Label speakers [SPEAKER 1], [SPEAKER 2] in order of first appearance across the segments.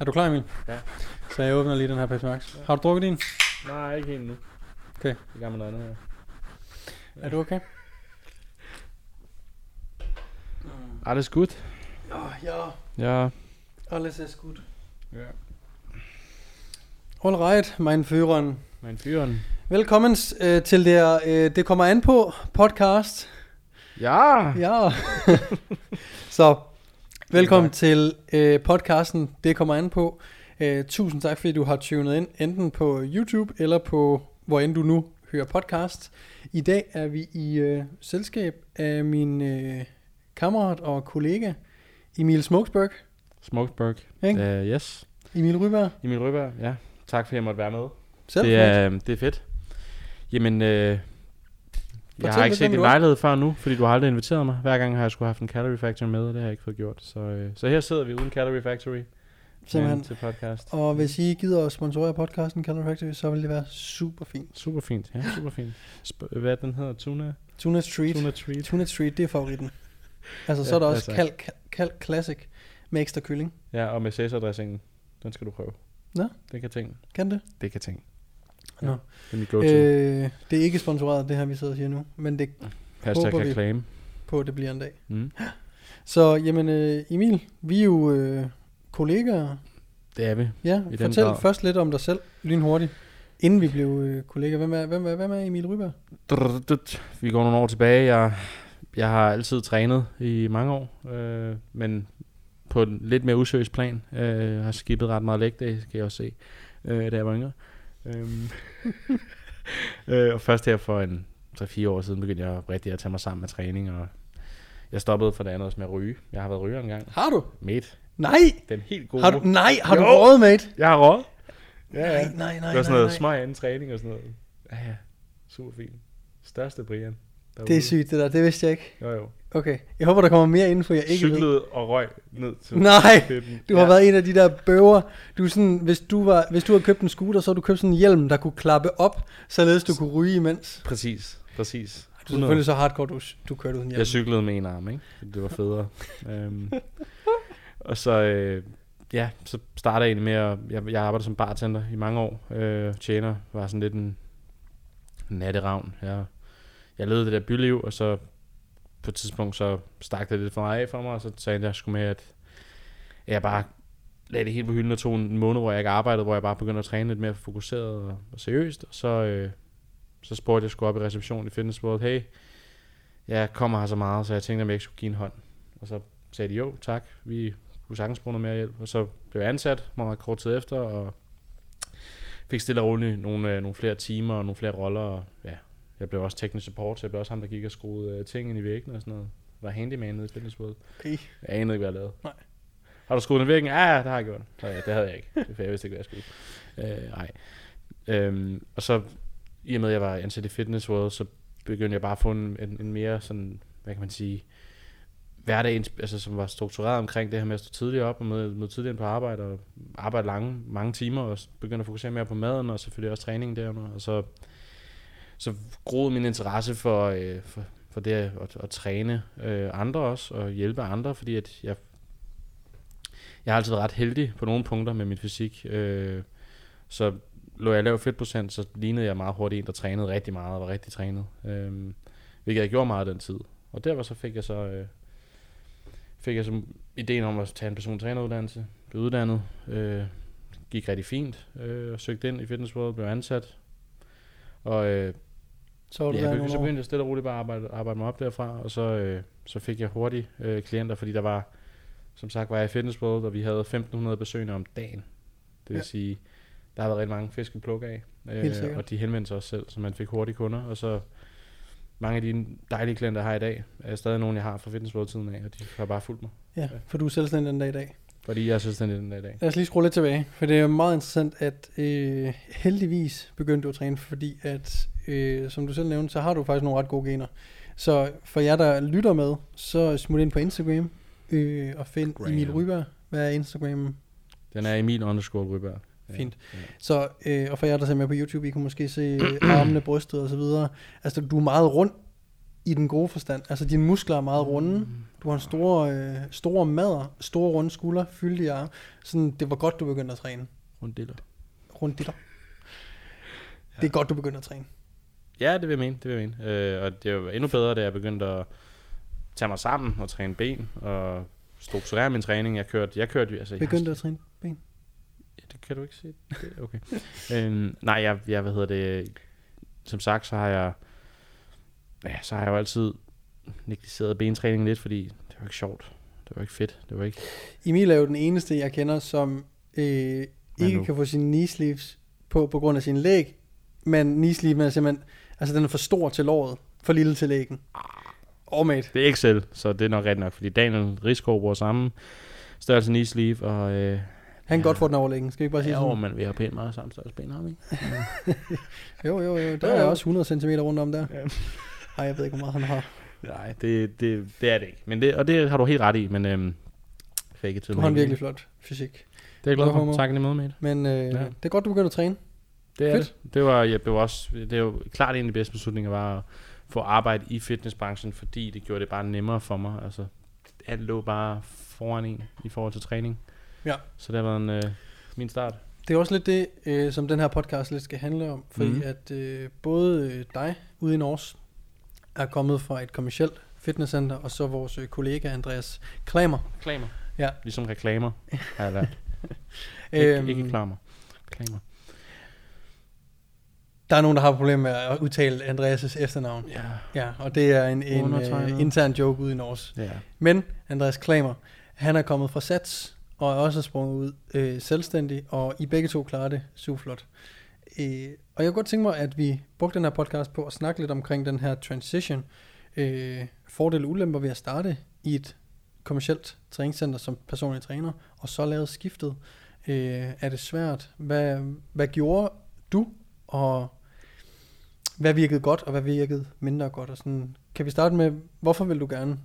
[SPEAKER 1] Er du klar, Emil?
[SPEAKER 2] Ja.
[SPEAKER 1] Så jeg åbner lige den her Pepsi Max. Har du drukket din?
[SPEAKER 2] Nej, ikke helt nu.
[SPEAKER 1] Okay.
[SPEAKER 2] Jeg er i gang med noget andet her.
[SPEAKER 1] Er du okay?
[SPEAKER 2] Alles good?
[SPEAKER 1] Ja, ja.
[SPEAKER 2] Ja.
[SPEAKER 1] Alles ist gut.
[SPEAKER 2] Ja.
[SPEAKER 1] All right, mein Führern.
[SPEAKER 2] Mein fyren.
[SPEAKER 1] Velkommen øh, til der, øh, det kommer an på podcast.
[SPEAKER 2] Ja.
[SPEAKER 1] Ja. Så, velkommen
[SPEAKER 2] Tak.
[SPEAKER 1] til øh, podcasten, det kommer an på. Øh, tusind tak, fordi du har tunet ind, enten på YouTube eller på, hvor end du nu hører podcast. I dag er vi i øh, selskab af min øh, kammerat og kollega, Emil Smokesberg.
[SPEAKER 2] Smokesburg.
[SPEAKER 1] Ikke?
[SPEAKER 2] Uh, yes.
[SPEAKER 1] Emil Ryberg.
[SPEAKER 2] Emil Røberg, ja. Tak fordi jeg måtte være med.
[SPEAKER 1] Selv
[SPEAKER 2] Det er, det er fedt. Jamen, øh, jeg
[SPEAKER 1] Fortæl
[SPEAKER 2] har ikke set din lejlighed før nu, fordi du har aldrig inviteret mig. Hver gang har jeg skulle have haft en Calorie Factory med, og det har jeg ikke fået gjort. Så, øh, så her sidder vi uden Calorie Factory
[SPEAKER 1] Simpelthen.
[SPEAKER 2] til podcast.
[SPEAKER 1] Og hvis I gider at sponsorere podcasten Calorie Factory, så vil det være super fint.
[SPEAKER 2] Super fint, ja, super fint. Sp- hvad den hedder? Tuna?
[SPEAKER 1] Tuna Street.
[SPEAKER 2] Tuna treat.
[SPEAKER 1] Tuna Street, det er favoritten. Altså, så
[SPEAKER 2] Ja,
[SPEAKER 1] er der også
[SPEAKER 2] altså.
[SPEAKER 1] kald, kald Classic med ekstra kylling.
[SPEAKER 2] Ja, og med Caesar-dressingen. Den skal du prøve.
[SPEAKER 1] Nå.
[SPEAKER 2] Det kan ting.
[SPEAKER 1] Kan det?
[SPEAKER 2] Det kan ting.
[SPEAKER 1] Nå.
[SPEAKER 2] Det er.
[SPEAKER 1] Øh, det er ikke sponsoreret, det her vi sidder og siger nu, men det
[SPEAKER 2] Hashtag
[SPEAKER 1] håber vi.
[SPEAKER 2] reklame.
[SPEAKER 1] på, at det bliver en dag.
[SPEAKER 2] Mm.
[SPEAKER 1] Så, jamen øh, Emil, vi er jo øh, kollegaer.
[SPEAKER 2] Det er vi.
[SPEAKER 1] Ja,
[SPEAKER 2] I den
[SPEAKER 1] fortæl
[SPEAKER 2] grad.
[SPEAKER 1] først lidt om dig selv, lynhurtigt, inden vi blev øh, kollegaer. Hvem er, hvem, er, hvem er Emil Ryberg?
[SPEAKER 2] Vi går nogle år tilbage. Jeg, jeg har altid trænet i mange år, øh, men på en lidt mere useriøs plan. Øh, jeg har skibet ret meget læg, det kan jeg også se, øh, da jeg var yngre. Øhm. øh, og først her for en 3-4 år siden begyndte jeg rigtig at tage mig sammen med træning, og jeg stoppede for det andet også med at ryge. Jeg har været ryger engang.
[SPEAKER 1] Har du?
[SPEAKER 2] Mate,
[SPEAKER 1] Nej!
[SPEAKER 2] den helt gode.
[SPEAKER 1] Har du, nej, har du
[SPEAKER 2] Jo.
[SPEAKER 1] råd, mate?
[SPEAKER 2] Jeg har råd. Ja, ja.
[SPEAKER 1] nej, nej,
[SPEAKER 2] Det
[SPEAKER 1] nej,
[SPEAKER 2] var sådan noget smøg anden træning og sådan noget. Ja, ja. Super fint. Største Brian. derude.
[SPEAKER 1] Det er sygt, det der. Det vidste jeg ikke.
[SPEAKER 2] Jo, jo.
[SPEAKER 1] Okay, jeg håber, der kommer mere info, jeg ikke ved.
[SPEAKER 2] Cyklede og røg ned til
[SPEAKER 1] Nej,
[SPEAKER 2] fedten.
[SPEAKER 1] Du har været en af de der bøver. Du er sådan, hvis du var, hvis du havde købt en scooter, så havde du købt sådan en hjelm, der kunne klappe op, således du kunne ryge imens.
[SPEAKER 2] Præcis, præcis.
[SPEAKER 1] Du er selvfølgelig så hardcore, du, du kørte uden hjelm.
[SPEAKER 2] Jeg cyklede med en arm, ikke? Det var federe. um, og så, øh, ja, så starter jeg egentlig med at, jeg, jeg arbejder som bartender i mange år. Øh, tjener, var sådan lidt en natteravn. Jeg, jeg levede det der byliv, og så på et tidspunkt, så stak det lidt for meget af for mig, og så sagde jeg, sgu med, at jeg bare lagde det helt på hylden og tog en måned, hvor jeg ikke arbejdede, hvor jeg bare begyndte at træne lidt mere fokuseret og, og seriøst. Og så, øh, så spurgte jeg sgu op i receptionen i Fitness World, hey, jeg kommer her så meget, så jeg tænkte, om jeg ikke skulle give en hånd. Og så sagde de, jo, tak, vi kunne sagtens bruge noget mere hjælp. Og så blev jeg ansat meget kort tid efter, og fik stille og roligt nogle, øh, nogle flere timer og nogle flere roller. Og, ja, jeg blev også teknisk support, så jeg blev også ham, der gik og skruede øh, ting ind i væggene og sådan noget. Var handyman nede i Fitness World.
[SPEAKER 1] Okay.
[SPEAKER 2] Jeg anede ikke, hvad jeg lavede.
[SPEAKER 1] Nej.
[SPEAKER 2] Har du skruet den i væggen? Ja, det har jeg gjort. Ja, det havde jeg ikke, for jeg vidste ikke, hvad jeg skulle. Øh, nej. Øhm, og så, i og med, at jeg var ansat i Fitness World, så begyndte jeg bare at få en, en, en mere sådan, hvad kan man sige, hverdag, altså, som var struktureret omkring det her med at stå tidligere op og møde, møde tidligere på arbejde og arbejde lange, mange timer og begynde at fokusere mere på maden og selvfølgelig også træningen derunder. Og så, så groede min interesse for, øh, for, for det at, at, at træne øh, andre også og hjælpe andre, fordi at jeg, jeg har altid været ret heldig på nogle punkter med min fysik. Øh, så lå jeg lav fedtprocent, så lignede jeg meget hurtigt en, der trænede rigtig meget og var rigtig trænet. Øh, hvilket jeg gjorde meget den tid. Og derfor så fik jeg så øh, fik jeg så ideen om at tage en personlig træneruddannelse, blev uddannet, øh, gik rigtig fint, øh, og søgte ind i Fitness World, blev ansat. Og øh,
[SPEAKER 1] så var du
[SPEAKER 2] ja, jeg så begyndte jeg stille og roligt bare at arbejde, arbejde mig op derfra, og så, øh, så fik jeg hurtigt øh, klienter, fordi der var, som sagt, var jeg i Fitness World, og vi havde 1500 besøgende om dagen. Det vil
[SPEAKER 1] Ja.
[SPEAKER 2] ja. sige, der har været rigtig mange fisk at plukke af, øh, og de henvendte sig også selv, så man fik hurtige kunder, og så mange af de dejlige klienter, jeg har i dag, er stadig nogen, jeg har fra Fitness World-tiden af, og de har bare fulgt mig,
[SPEAKER 1] Ja, for du er selvstændig den dag i dag.
[SPEAKER 2] Fordi jeg er selvstændig den dag i dag.
[SPEAKER 1] Lad os lige skrue lidt tilbage, for det er meget interessant, at øh, heldigvis begyndte du at træne, fordi at, øh, som du selv nævnte, så har du faktisk nogle ret gode gener. Så for jer, der lytter med, så smut ind på Instagram øh, og find
[SPEAKER 2] Gram.
[SPEAKER 1] Emil Ryberg. Hvad er Instagram?
[SPEAKER 2] Den er Emil underscore Ryberg.
[SPEAKER 1] Fint.
[SPEAKER 2] Ja.
[SPEAKER 1] Så, øh, og for jer, der ser med på YouTube, I kan måske se øh, armene, brystet og så videre. Altså, du er meget rund i den gode forstand. Altså, dine muskler er meget runde. Du har en stor, øh, store mader, store runde skuldre, fyldige arme. Sådan, det var godt, du begyndte at træne.
[SPEAKER 2] Runddiller.
[SPEAKER 1] Rundt dit Det er godt, du begyndte at træne.
[SPEAKER 2] Ja, det vil jeg mene, det vil jeg mene. Øh, og det var endnu bedre, da jeg begyndte at tage mig sammen og træne ben og strukturere min træning. Jeg kørte, jeg kørte, altså, jeg
[SPEAKER 1] Begyndte at træne ben.
[SPEAKER 2] Ja, det kan du ikke se. Det, okay. øhm, nej, jeg, jeg, hvad hedder det, som sagt, så har jeg, ja, så har jeg jo altid negligeret bentræning lidt, fordi det var ikke sjovt. Det var ikke fedt. Det var ikke,
[SPEAKER 1] Emil er jo den eneste, jeg kender, som øh, ikke
[SPEAKER 2] nu?
[SPEAKER 1] kan få sine knee sleeves på, på grund af sin læg. Men knee sleeve er simpelthen, altså den er for stor til låret, for lille til lægen. Oh, mate.
[SPEAKER 2] det er ikke selv, så det er nok rigtigt nok, fordi Daniel Rigsgaard bruger samme størrelse knee sleeve, og øh,
[SPEAKER 1] Han kan godt få den over lægen, skal vi ikke bare sige
[SPEAKER 2] ja,
[SPEAKER 1] sådan?
[SPEAKER 2] jo, men vi har pænt meget samme størrelse ben, har vi ikke?
[SPEAKER 1] Jo, jo, jo. Der
[SPEAKER 2] Jo,
[SPEAKER 1] er også 100 cm rundt om der.
[SPEAKER 2] Ja.
[SPEAKER 1] Ej, jeg ved ikke, hvor meget han har.
[SPEAKER 2] Nej, det, det, det er det ikke. Men det, og det har du helt ret i, men øhm, fake it till
[SPEAKER 1] Du har en virkelig flot fysik.
[SPEAKER 2] Det er jeg glad for. Tak i måde, mate.
[SPEAKER 1] Men øh,
[SPEAKER 2] Ja.
[SPEAKER 1] ja. det er godt, du begynder at træne.
[SPEAKER 2] Det er
[SPEAKER 1] Fedt.
[SPEAKER 2] det. Det var, jeg blev også, det er jo klart en af de bedste beslutninger var at få arbejde i fitnessbranchen, fordi det gjorde det bare nemmere for mig. Altså, alt lå bare foran en i forhold til træning.
[SPEAKER 1] Ja.
[SPEAKER 2] Så det været en, øh, min start.
[SPEAKER 1] Det er også lidt det, øh, som den her podcast lidt skal handle om. Fordi mm. at øh, både øh, dig ude i Nors er kommet fra et kommersielt fitnesscenter, og så vores øh, kollega Andreas Klamer.
[SPEAKER 2] Reklamer.
[SPEAKER 1] Ja.
[SPEAKER 2] Ligesom reklamer, har jeg lært. ikke,
[SPEAKER 1] Øhm,
[SPEAKER 2] ikke reklamer. Reklamer.
[SPEAKER 1] Der er nogen, der har problemer med at udtale Andreas' efternavn.
[SPEAKER 2] Ja.
[SPEAKER 1] Ja, og det er en, en øh, intern joke ude i Nors.
[SPEAKER 2] Ja.
[SPEAKER 1] Men Andreas Klamer, han er kommet fra Sats, og er også sprunget ud øh, selvstændig, og I begge to klarer det super flot. Øh, og jeg kunne godt tænke mig, at vi brugte den her podcast på at snakke lidt omkring den her transition, øh, fordele og ulemper ved at starte i et kommersielt træningscenter som personlig træner, og så lave skiftet. Øh, er det svært? Hvad, hvad gjorde du, og hvad virkede godt, og hvad virkede mindre godt? Og sådan, kan vi starte med, hvorfor vil du gerne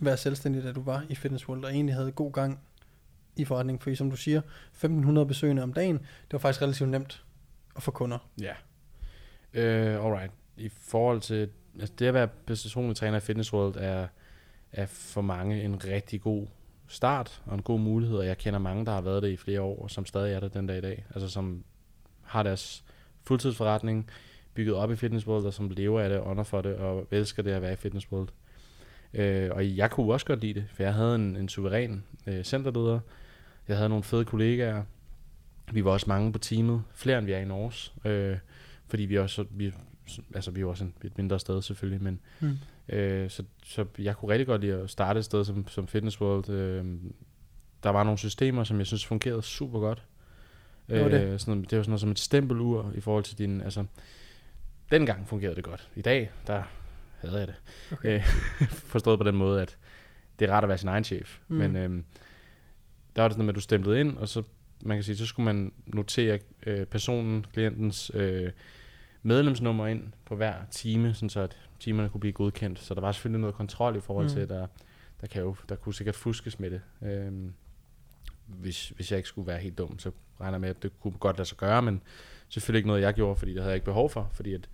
[SPEAKER 1] være selvstændig, da du var i Fitness World, og egentlig havde god gang i forretningen? Fordi som du siger, 1500 besøgende om dagen, det var faktisk relativt nemt og for kunder.
[SPEAKER 2] Ja. Uh, alright. I forhold til, altså det at være personlig træner i Fitness World er, er for mange en rigtig god start og en god mulighed, og jeg kender mange, der har været det i flere år, som stadig er der den dag i dag. Altså som har deres fuldtidsforretning bygget op i Fitness World, og som lever af det, ånder for det, og elsker det at være i Fitness World. Øh, og jeg kunne også godt lide det, for jeg havde en, en suveræn øh, centerleder, jeg havde nogle fede kollegaer, vi var også mange på teamet, flere end vi er i Norge, øh, fordi vi også, vi, altså vi var også en, et mindre sted selvfølgelig, men
[SPEAKER 1] Mm.
[SPEAKER 2] øh, så, så jeg kunne rigtig godt lide at starte et sted som, som Fitness World. Øh, der var nogle systemer, som jeg synes fungerede super godt.
[SPEAKER 1] Hvad var det?
[SPEAKER 2] Øh, sådan noget, det var sådan noget som et stempelur i forhold til din, altså, dengang fungerede det godt. I dag, der havde jeg det.
[SPEAKER 1] Okay.
[SPEAKER 2] Øh, forstået på den måde, at det er rart at være sin egen chef.
[SPEAKER 1] Mm.
[SPEAKER 2] Men øhm, der var det sådan, at du stemplede ind, og så, man kan sige, så skulle man notere øh, personen, klientens øh, medlemsnummer ind på hver time, sådan så at timerne kunne blive godkendt. Så der var selvfølgelig noget kontrol i forhold
[SPEAKER 1] Mm.
[SPEAKER 2] til, at der, der, kan jo, der kunne sikkert fuskes med det. Øhm, hvis, hvis jeg ikke skulle være helt dum, så regner jeg med, at det kunne godt lade sig gøre, men selvfølgelig ikke noget, jeg gjorde, fordi det havde jeg ikke behov for, fordi at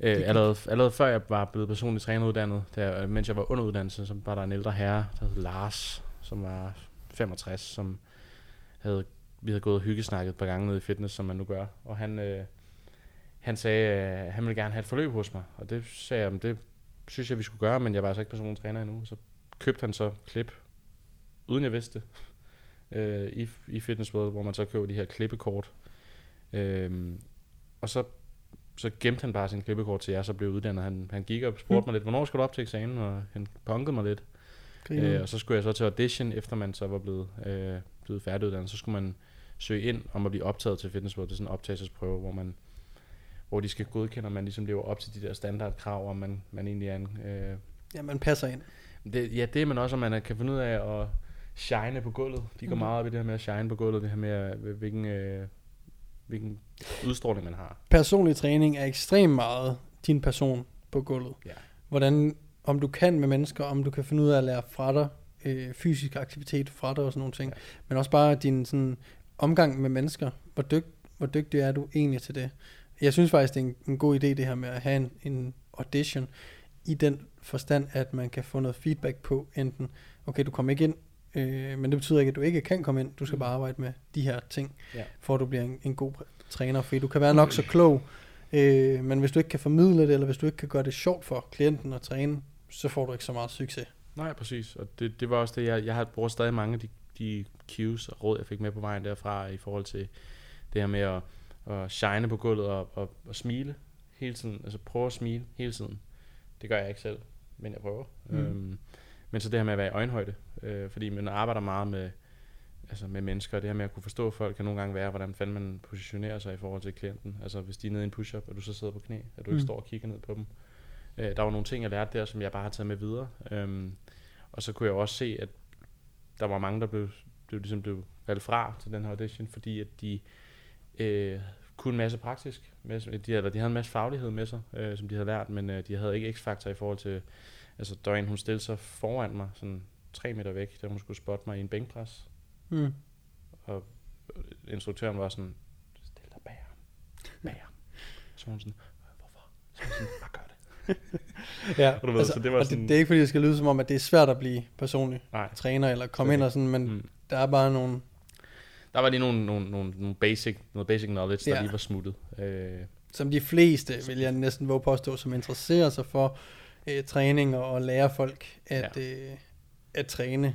[SPEAKER 2] Øh, allerede, allerede før jeg var blevet personligt træneruddannet, der, mens jeg var under uddannelse, så var der en ældre herre, der hed Lars, som var 65, som havde, vi havde gået og hyggesnakket et par gange nede i fitness, som man nu gør. Og han, øh, han sagde, at han ville gerne have et forløb hos mig. Og det sagde jeg, "Men det synes jeg, vi skulle gøre, men jeg var altså ikke personlig træner endnu. Så købte han så klip, uden jeg vidste det, øh, i, i Fitness World, hvor man så køber de her klippekort. Øhm, og så så gemte han bare sin klippekort til jeg så blev uddannet. Han, han gik og spurgte
[SPEAKER 1] Mm.
[SPEAKER 2] mig lidt, hvornår skal du op til eksamen? Og han punkede mig lidt. Øh, og så skulle jeg så til audition, efter man så var blevet, øh, blevet færdiguddannet. Så skulle man søge ind om at blive optaget til Fitness World. Det er sådan en optagelsesprøve, hvor man hvor de skal godkende, at man ligesom lever op til de der standardkrav, om man, man egentlig er en... Øh,
[SPEAKER 1] Ja, man passer ind.
[SPEAKER 2] det, ja, det er man også, om man kan finde ud af at shine på gulvet. De går
[SPEAKER 1] Mhm.
[SPEAKER 2] meget op i det her med at shine på gulvet, det her med, øh, hvilken, øh, hvilken udstråling man har.
[SPEAKER 1] Personlig træning er ekstremt meget din person på gulvet.
[SPEAKER 2] Ja.
[SPEAKER 1] Hvordan, om du kan med mennesker, om du kan finde ud af at lære fra dig, øh, fysisk aktivitet fra dig og sådan nogle ting.
[SPEAKER 2] Ja.
[SPEAKER 1] Men også bare din sådan, omgang med mennesker. Hvor, dyg, hvor dygtig er du egentlig til det? Jeg synes faktisk, det er en, en god idé, det her med at have en, en audition i den forstand, at man kan få noget feedback på enten, okay, du kommer ikke ind, øh, men det betyder ikke, at du ikke kan komme ind, du skal
[SPEAKER 2] Mm.
[SPEAKER 1] bare arbejde med de her ting,
[SPEAKER 2] Ja.
[SPEAKER 1] for at du bliver en, en god træner, fordi du kan være nok så klog, øh, men hvis du ikke kan formidle det, eller hvis du ikke kan gøre det sjovt for klienten at træne, så får du ikke så meget succes.
[SPEAKER 2] Nej, præcis. Og det, det var også det, jeg, jeg har brugt stadig mange af de, de cues og råd, jeg fik med på vejen derfra, i forhold til det her med at, at shine på gulvet og, og, og smile hele tiden. Altså prøve at smile hele tiden. Det gør jeg ikke selv, men jeg prøver.
[SPEAKER 1] Mm.
[SPEAKER 2] Øhm, men så det her med at være i øjenhøjde, øh, fordi man arbejder meget med, altså med mennesker, og det her med at kunne forstå folk, kan nogle gange være, hvordan fanden man positionerer sig i forhold til klienten. Altså hvis de er nede i en push-up, og du så sidder på knæ, at du ikke
[SPEAKER 1] Mm.
[SPEAKER 2] står og kigger ned på dem. Øh, der var nogle ting, jeg lærte der, som jeg bare har taget med videre. Øhm, og så kunne jeg også se, at der var mange, der blev, blev, ligesom blev valgt fra til den her audition, fordi at de øh, kunne en masse praktisk. Med, de, eller de havde en masse faglighed med sig, øh, som de havde lært, men øh, de havde ikke x-faktor i forhold til... Altså, der var en, hun stillede sig foran mig, sådan tre meter væk, da hun skulle spotte mig i en bænkpres.
[SPEAKER 1] Mm.
[SPEAKER 2] Og instruktøren var sådan, stil dig bag ham. Bag ham. Så hun sådan, hvorfor? Så hun sådan.
[SPEAKER 1] Ja,
[SPEAKER 2] Og du ved, så det var sådan-
[SPEAKER 1] det, det er ikke fordi, det skal lyde som om, at det er svært at blive personlig
[SPEAKER 2] Nej.
[SPEAKER 1] træner, eller komme
[SPEAKER 2] Slet
[SPEAKER 1] ind og sådan, men
[SPEAKER 2] Mm.
[SPEAKER 1] der er bare nogle,
[SPEAKER 2] Der var lige nogle, nogle, nogle, nogle basic, noget basic knowledge, der
[SPEAKER 1] Ja.
[SPEAKER 2] lige var smuttet. Øh,
[SPEAKER 1] som de fleste, vil jeg næsten våge påstå, som interesserer sig for øh, træning og, og lære folk at, ja. øh, at træne,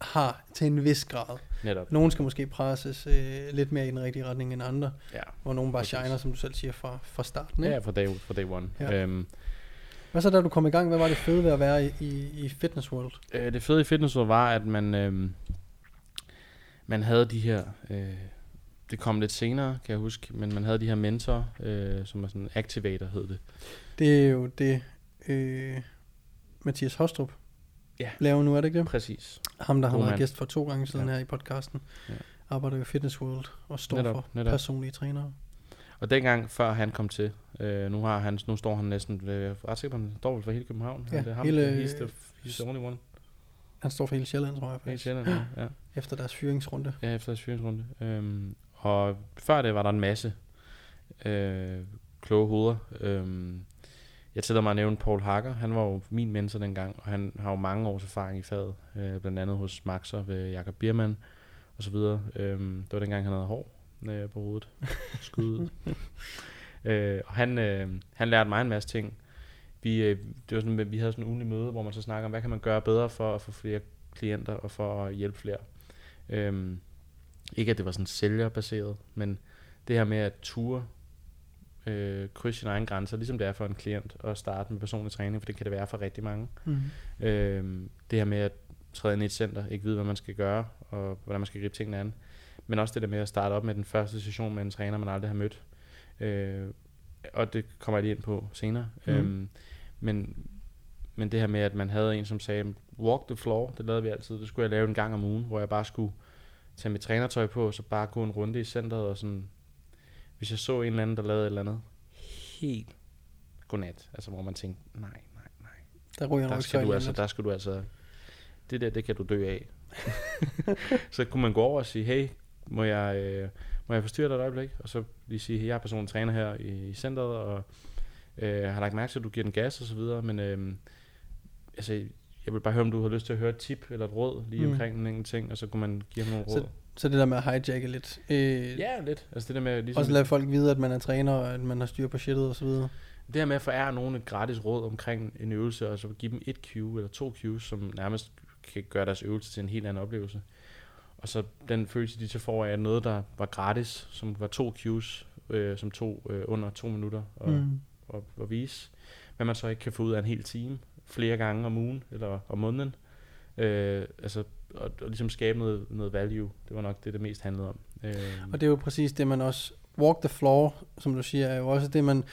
[SPEAKER 1] har til en vis grad.
[SPEAKER 2] Netop.
[SPEAKER 1] Nogen skal måske presses øh, lidt mere i den rigtige retning end andre,
[SPEAKER 2] Ja.
[SPEAKER 1] hvor nogen bare
[SPEAKER 2] Præcis.
[SPEAKER 1] shiner, som du selv siger, fra, fra starten. Ikke?
[SPEAKER 2] Ja, fra day, fra day one.
[SPEAKER 1] Ja.
[SPEAKER 2] Øhm,
[SPEAKER 1] Hvad så da du kom i gang? Hvad var det fede ved at være i, i, i Fitness World?
[SPEAKER 2] øh, det fede i fitness var, at man, øhm, man havde de her, øh, det kom lidt senere, kan jeg huske, men man havde de her mentorer, øh, som er sådan activator, hed det.
[SPEAKER 1] Det er jo det, øh, Mathias Hostrup
[SPEAKER 2] Ja.
[SPEAKER 1] laver nu, er det ikke det?
[SPEAKER 2] Præcis.
[SPEAKER 1] Ham, der har været gæst for to gange siden
[SPEAKER 2] Ja.
[SPEAKER 1] her i podcasten,
[SPEAKER 2] Ja.
[SPEAKER 1] arbejder jo i Fitness World og står
[SPEAKER 2] Netop,
[SPEAKER 1] for
[SPEAKER 2] netop.
[SPEAKER 1] personlige trænere.
[SPEAKER 2] Og dengang, før han kom til, øh, nu, har han, nu står han næsten, øh, jeg er ret sikker på, han står for hele København.
[SPEAKER 1] Ja,
[SPEAKER 2] det er ham,
[SPEAKER 1] hele-
[SPEAKER 2] he's, the, he's the only one.
[SPEAKER 1] Han står for hele Sjælland, tror jeg faktisk,
[SPEAKER 2] Sjælland, ja. ja.
[SPEAKER 1] efter deres fyringsrunde.
[SPEAKER 2] Ja, efter deres fyringsrunde. Øhm, og før det var der en masse øh, kloge hoveder. Øhm, jeg tillader mig at nævne Paul Hacker. Han var jo min mentor dengang, og han har jo mange års erfaring i faget. Øh, blandt andet hos Maxer ved Jakob Biermann og så videre. Øhm, det var dengang, han havde hår øh, på hovedet. Skud ud. øh, og han, øh, han lærte mig en masse ting. Vi, øh, det var sådan, vi havde sådan en ugenlig møde, hvor man så snakker om, hvad kan man gøre bedre for at få flere klienter og for at hjælpe flere. Øhm, ikke at det var sådan sælgerbaseret, men det her med at ture øh, krydse sine egne grænser, ligesom det er for en klient at starte med personlig træning, for det kan det være for rigtig mange.
[SPEAKER 1] Mm.
[SPEAKER 2] Øhm, det her med at træde ind i et center, ikke vide, hvad man skal gøre, og hvordan man skal gribe tingene an. Men også det der med at starte op med den første session med en træner, man aldrig har mødt. Øh, og det kommer jeg lige ind på senere. Mm. Øhm, men, men det her med, at man havde en, som sagde, walk the floor, det lavede vi altid. Det skulle jeg lave en gang om ugen, hvor jeg bare skulle tage mit trænertøj på, og så bare gå en runde i centret, og sådan, hvis jeg så en eller anden, der lavede et eller andet, helt godnat, altså hvor man tænkte, nej, nej, nej,
[SPEAKER 1] Der ryger
[SPEAKER 2] der skal, du
[SPEAKER 1] så
[SPEAKER 2] altså, der skal du altså, det der, det kan du dø af. så kunne man gå over og sige, hey, må jeg, øh, må jeg forstyrre dig et øjeblik? Og så lige sige, jeg er personlig træner her i, i centret, og øh, har lagt mærke til, at du giver den gas og så videre, men øh, altså, jeg vil bare høre, om du har lyst til at høre et tip eller et råd lige
[SPEAKER 1] Mm.
[SPEAKER 2] mm. omkring den enkelte ting, og så kunne man give ham nogle
[SPEAKER 1] Så-
[SPEAKER 2] råd.
[SPEAKER 1] Så det der med at hijacke lidt. Øh,
[SPEAKER 2] Ja, lidt. Altså det der med ligesom,
[SPEAKER 1] Også lade folk vide, at man er træner, og at man har styr på shitet og så videre.
[SPEAKER 2] det her med at forære nogen et gratis råd omkring en øvelse, og så give dem et cue eller to cues, som nærmest kan gøre deres øvelse til en helt anden oplevelse. Og så den følelse, de så får af, noget, der var gratis, som var to cues, øh, som tog øh, under to minutter at, mm. at, at vise, hvad man så ikke kan få ud af en hel time, flere gange om ugen eller om måneden. Øh, altså, og, og ligesom skabe noget, noget value, det var nok det, det mest handlede om. Øh,
[SPEAKER 1] Og det er jo præcis det, man også... Walk the floor, som du siger, er jo også det, man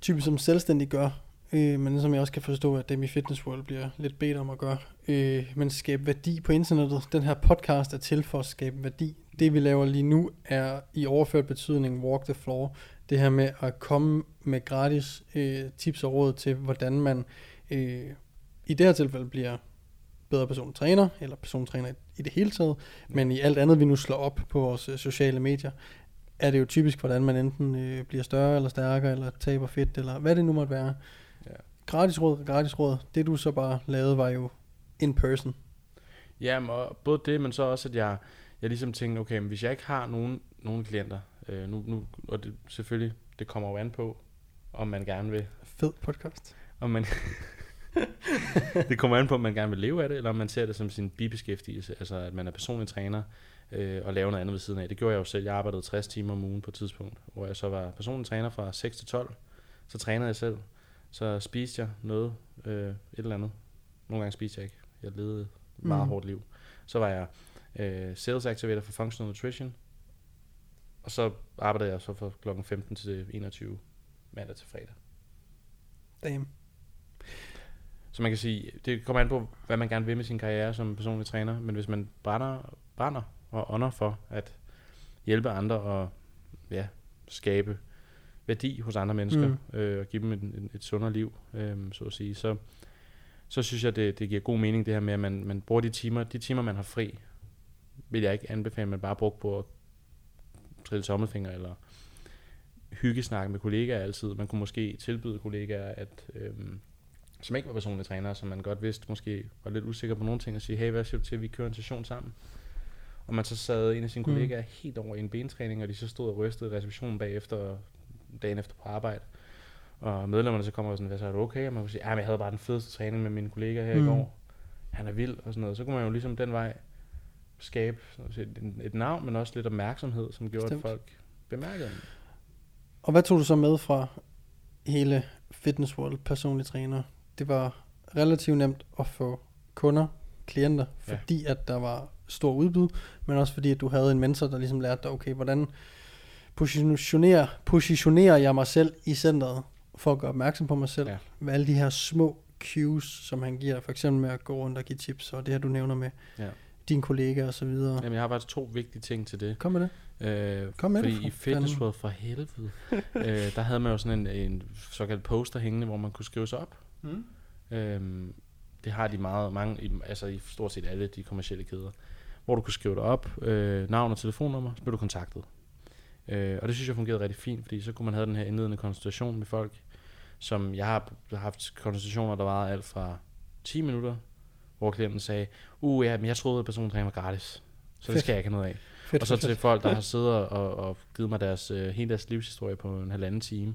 [SPEAKER 1] typisk som selvstændig gør. Øh, men som jeg også kan forstå, at dem i Fitness World bliver lidt bedt om at gøre. Øh, men skabe værdi på internettet. Den her podcast er til for at skabe værdi. Det vi laver lige nu er i overført betydning walk the floor. Det her med at komme med gratis øh, tips og råd til, hvordan man øh, i det her tilfælde bliver bedre personlig træner, eller personlig træner i det hele taget, men i alt andet, vi nu slår op på vores øh, sociale medier, er det jo typisk, hvordan man enten øh, bliver større eller stærkere, eller taber fedt, eller hvad det nu måtte være.
[SPEAKER 2] Ja.
[SPEAKER 1] gratis råd, gratis råd. Det du så bare lavede var jo in person.
[SPEAKER 2] Ja, og både det, men så også, at jeg, jeg ligesom tænkte, okay, men hvis jeg ikke har nogen, nogen klienter, øh, nu, nu, og det, selvfølgelig, det kommer jo an på, om man gerne vil,
[SPEAKER 1] Fed podcast.
[SPEAKER 2] om man, det kommer an på, om man gerne vil leve af det, eller om man ser det som sin bibeskæftigelse, altså at man er personlig træner øh, og laver noget andet ved siden af. Det gjorde jeg jo selv. Jeg arbejdede 60 timer om ugen på et tidspunkt, hvor jeg så var personlig træner fra 6 til 12. Så trænede jeg selv. Så spiste jeg noget, øh, et eller andet. Nogle gange spiste jeg ikke. Jeg levede et meget
[SPEAKER 1] Mm.
[SPEAKER 2] hårdt liv. Så var jeg øh, sales activator for Functional Nutrition. Og så arbejdede jeg så fra klokken 15 til 21 mandag til fredag.
[SPEAKER 1] Damn.
[SPEAKER 2] Så man kan sige, det kommer an på, hvad man gerne vil med sin karriere som personlig træner, men hvis man brænder, brænder og ånder for at hjælpe andre og ja, skabe værdi hos andre mennesker,
[SPEAKER 1] Mm.
[SPEAKER 2] øh, og give dem et, et, et sundere liv, øh, så at sige, så, så synes jeg, det, det giver god mening det her med, at man, man bruger de timer, de timer, man har fri, vil jeg ikke anbefale, at man bare bruger på at trille tommelfinger, eller hyggesnakke med kollegaer altid. Man kunne måske tilbyde kollegaer, at øhm, som ikke var personlige trænere, som man godt vidste, måske var lidt usikker på nogle ting, og sige, hey, hvad siger du til, at vi kører en session sammen? Og man så sad en af sine
[SPEAKER 1] Mm.
[SPEAKER 2] kollegaer helt over i en bentræning, og de så stod og rystede receptionen bagefter, dagen efter på arbejde. Og medlemmerne så kommer og sådan, hvad så er du okay? Og man kunne sige, men jeg havde bare den fedeste træning med mine kollegaer her mm.
[SPEAKER 1] Mm.
[SPEAKER 2] i går. Han er vild og sådan noget. Så kunne man jo ligesom den vej skabe sådan et, et navn, men også lidt opmærksomhed, som gjorde,
[SPEAKER 1] Bestemt.
[SPEAKER 2] at folk bemærkede dem.
[SPEAKER 1] Og hvad tog du så med fra hele Fitness World personlig træner? Det var relativt nemt at få kunder, klienter,
[SPEAKER 2] Ja.
[SPEAKER 1] fordi at der var stor udbud, men også fordi at du havde en mentor, der ligesom lærte dig, okay, hvordan positionerer, positionerer jeg mig selv i centret for at gøre opmærksom på mig selv,
[SPEAKER 2] Ja.
[SPEAKER 1] med alle de her små cues, som han giver, for eksempel med at gå rundt og give tips, og det her du nævner med
[SPEAKER 2] Ja.
[SPEAKER 1] dine kollegaer og så videre.
[SPEAKER 2] Jamen, jeg har faktisk to vigtige ting til det.
[SPEAKER 1] Kom med det.
[SPEAKER 2] Øh,
[SPEAKER 1] Kom med det,
[SPEAKER 2] fordi
[SPEAKER 1] for
[SPEAKER 2] i Fitness. World for helvede, øh, der havde man jo sådan en, en såkaldt poster hængende, hvor man kunne skrive sig op.
[SPEAKER 1] Mm.
[SPEAKER 2] Øhm, det har de meget, mange, altså i stort set alle de kommercielle kæder, hvor du kunne skrive dig op, øh, navn og telefonnummer, så blev du kontaktet. Øh, og det synes jeg fungerede rigtig fint, fordi så kunne man have den her indledende konsultation med folk, som jeg har haft konsultationer, der varede alt fra 10 minutter, hvor klienten sagde, uh ja, men jeg troede, at personen var gratis, så det skal jeg ikke have noget af.
[SPEAKER 1] Fedt,
[SPEAKER 2] Og så
[SPEAKER 1] fedt,
[SPEAKER 2] til
[SPEAKER 1] fedt.
[SPEAKER 2] folk, der har siddet og, og givet mig deres, øh, hele deres livshistorie på en halvanden time.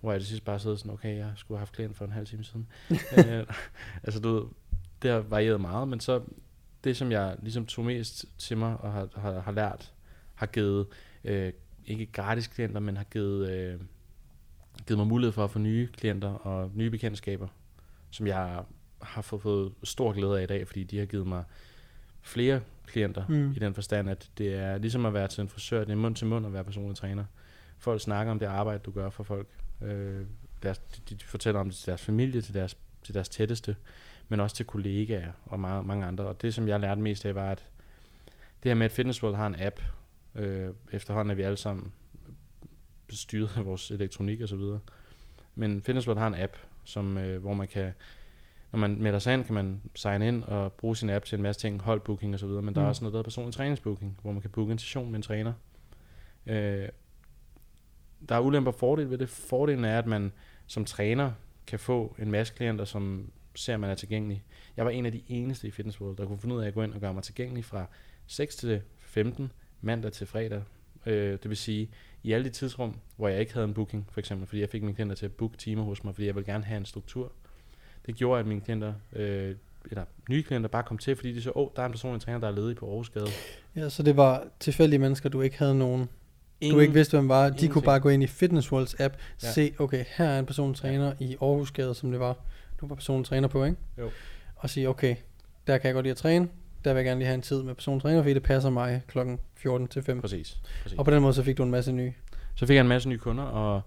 [SPEAKER 2] Hvor jeg til sidst bare sidder sådan, okay, jeg skulle have haft klient for en halv time siden. øh, altså du ved, det har varieret meget, men så det, som jeg ligesom tog mest til mig og har, har, har lært, har givet, øh, ikke gratis klienter, men har givet, øh, givet mig mulighed for at få nye klienter og nye bekendtskaber, som jeg har fået, fået stor glæde af i dag, fordi de har givet mig flere klienter,
[SPEAKER 1] mm.
[SPEAKER 2] i den forstand, at det er ligesom at være til en frisør, det er mund til mund at være personlig træner. Folk snakker om det arbejde, du gør for folk. Øh, deres, de, de fortæller om det til deres familie, til deres, til deres tætteste, men også til kollegaer og mange, mange andre. Og det, som jeg lærte mest af, var, at det her med, at Fitness World har en app, øh, efterhånden er vi alle sammen styret af vores elektronik og så videre. Men Fitness World har en app, som, øh, hvor man kan, når man melder sig ind, kan man sign ind og bruge sin app til en masse ting, holdbooking og så videre, men mm. der er
[SPEAKER 1] Mm.
[SPEAKER 2] også noget, der hedder personlig træningsbooking, hvor man kan booke en session med en træner. Øh, der er ulemper og fordele ved det. Fordelen er, at man som træner kan få en masse klienter, som ser, at man er tilgængelig. Jeg var en af de eneste i Fitness World, der kunne finde ud af at gå ind og gøre mig tilgængelig fra 6 til 15, mandag til fredag. Øh, det vil sige, i alle de tidsrum, hvor jeg ikke havde en booking, for eksempel, fordi jeg fik mine klienter til at booke timer hos mig, fordi jeg ville gerne have en struktur. Det gjorde, at mine klienter, øh, eller nye klienter, bare kom til, fordi de så, åh, oh, der er en personlig træner, der er ledig på Aarhusgade.
[SPEAKER 1] Ja, så det var tilfældige mennesker, du ikke havde nogen,
[SPEAKER 2] Ingen,
[SPEAKER 1] du ikke vidste, hvem var. De
[SPEAKER 2] ingenting.
[SPEAKER 1] kunne bare gå ind i Fitness Worlds app, ja.
[SPEAKER 2] Ja.
[SPEAKER 1] se, okay, her er en personlig træner i Aarhusgade, som det var, du var personlig træner på, ikke?
[SPEAKER 2] Jo.
[SPEAKER 1] Og sige, okay, der kan jeg godt lide at træne, der vil jeg gerne lige have en tid med personlig træner, fordi det passer mig klokken 14 til 5.
[SPEAKER 2] Præcis. præcis.
[SPEAKER 1] Og på den måde, så fik du en masse nye.
[SPEAKER 2] Så fik jeg en masse nye kunder, og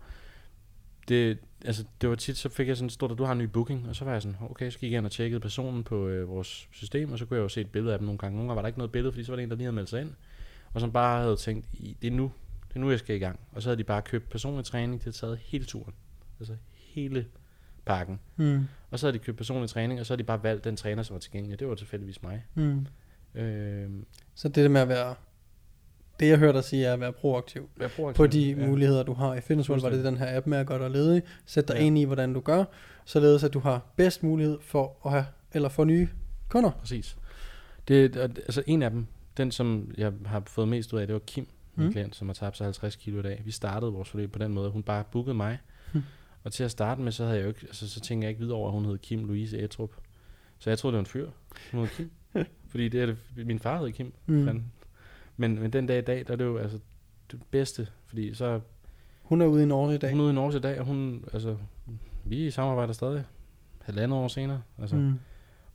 [SPEAKER 2] det, altså, det var tit, så fik jeg sådan, stod der, du har en ny booking, og så var jeg sådan, okay, så gik jeg ind og tjekkede personen på øh, vores system, og så kunne jeg jo se et billede af dem nogle gange. Nogle gange var der ikke noget billede, fordi så var det en, der lige havde meldt sig ind, og som bare havde tænkt, "I- det er nu, det er nu, jeg skal i gang. Og så havde de bare købt personlig træning, det havde taget hele turen. Altså hele pakken.
[SPEAKER 1] Mm.
[SPEAKER 2] Og så havde de købt personlig træning, og så havde de bare valgt den træner, som var tilgængelig. Det var tilfældigvis mig.
[SPEAKER 1] Mm.
[SPEAKER 2] Øh,
[SPEAKER 1] Så det der med at være Det jeg hørte dig sige er at være proaktiv.
[SPEAKER 2] Være proaktiv.
[SPEAKER 1] På de ja. muligheder, du har i Fitness World, var det den her app med at gøre dig ledig. Sæt dig
[SPEAKER 2] Ja.
[SPEAKER 1] ind i, hvordan du gør, således at du har bedst mulighed for at have, eller få nye kunder.
[SPEAKER 2] Præcis. Det, altså en af dem, den som jeg har fået mest ud af, det var Kim, min
[SPEAKER 1] Mm.
[SPEAKER 2] klient, som har tabt sig 50 kilo i dag. Vi startede vores forløb på den måde. Hun bare bookede mig.
[SPEAKER 1] Mm.
[SPEAKER 2] Og til at starte med, så havde jeg jo ikke, altså, så tænkte jeg ikke videre over, at hun hed Kim Louise Etrup. Så jeg troede, det var en fyr. Hun hed Kim. Fordi det er det, min far hed Kim.
[SPEAKER 1] Mm.
[SPEAKER 2] Men, men den dag i dag, der er det jo altså det bedste, fordi så
[SPEAKER 1] Hun er ude i Norge i dag.
[SPEAKER 2] hun er ude i Norge i dag, og hun, altså, vi samarbejder stadig halvandet år senere. Altså. Mm.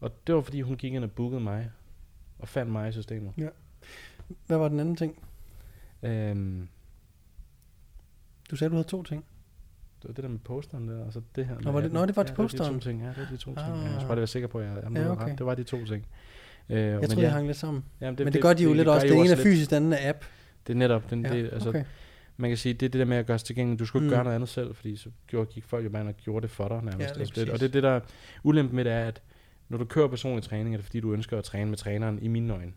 [SPEAKER 2] Og det var fordi, hun gik ind og bookede mig, og fandt mig i systemet.
[SPEAKER 1] Hvad var den anden ting?
[SPEAKER 2] Øhm,
[SPEAKER 1] Du sagde, du havde to ting.
[SPEAKER 2] det var det der med posteren der, og så det her.
[SPEAKER 1] Nå, var det- nå, det var
[SPEAKER 2] ja,
[SPEAKER 1] posteren.
[SPEAKER 2] Det var de to ting, ja, det var de to ting.
[SPEAKER 1] Ah.
[SPEAKER 2] Ja, jeg skulle bare være sikker på, at jeg, jeg
[SPEAKER 1] Ja, okay.
[SPEAKER 2] ret. Det var de to ting. Øh,
[SPEAKER 1] Jeg
[SPEAKER 2] men
[SPEAKER 1] troede,
[SPEAKER 2] ja,
[SPEAKER 1] jeg hang lidt sammen.
[SPEAKER 2] jamen,
[SPEAKER 1] Det, men det, gør de jo lidt
[SPEAKER 2] gør
[SPEAKER 1] også. Det ene er
[SPEAKER 2] lidt.
[SPEAKER 1] fysisk, det andet er app.
[SPEAKER 2] Det er netop, den,
[SPEAKER 1] Ja,
[SPEAKER 2] det, altså,
[SPEAKER 1] okay.
[SPEAKER 2] man kan sige, det er det der med at gøre sig tilgængelig. Du skulle ikke
[SPEAKER 1] Mm.
[SPEAKER 2] gøre noget andet selv, fordi så gjorde, gik folk jo bare og gjorde det for dig nærmest.
[SPEAKER 1] Ja, lige
[SPEAKER 2] altså, det, og det er det, der ulempen med det er, at når du kører personlig træning, er det fordi, du ønsker at træne med træneren i mine øjne.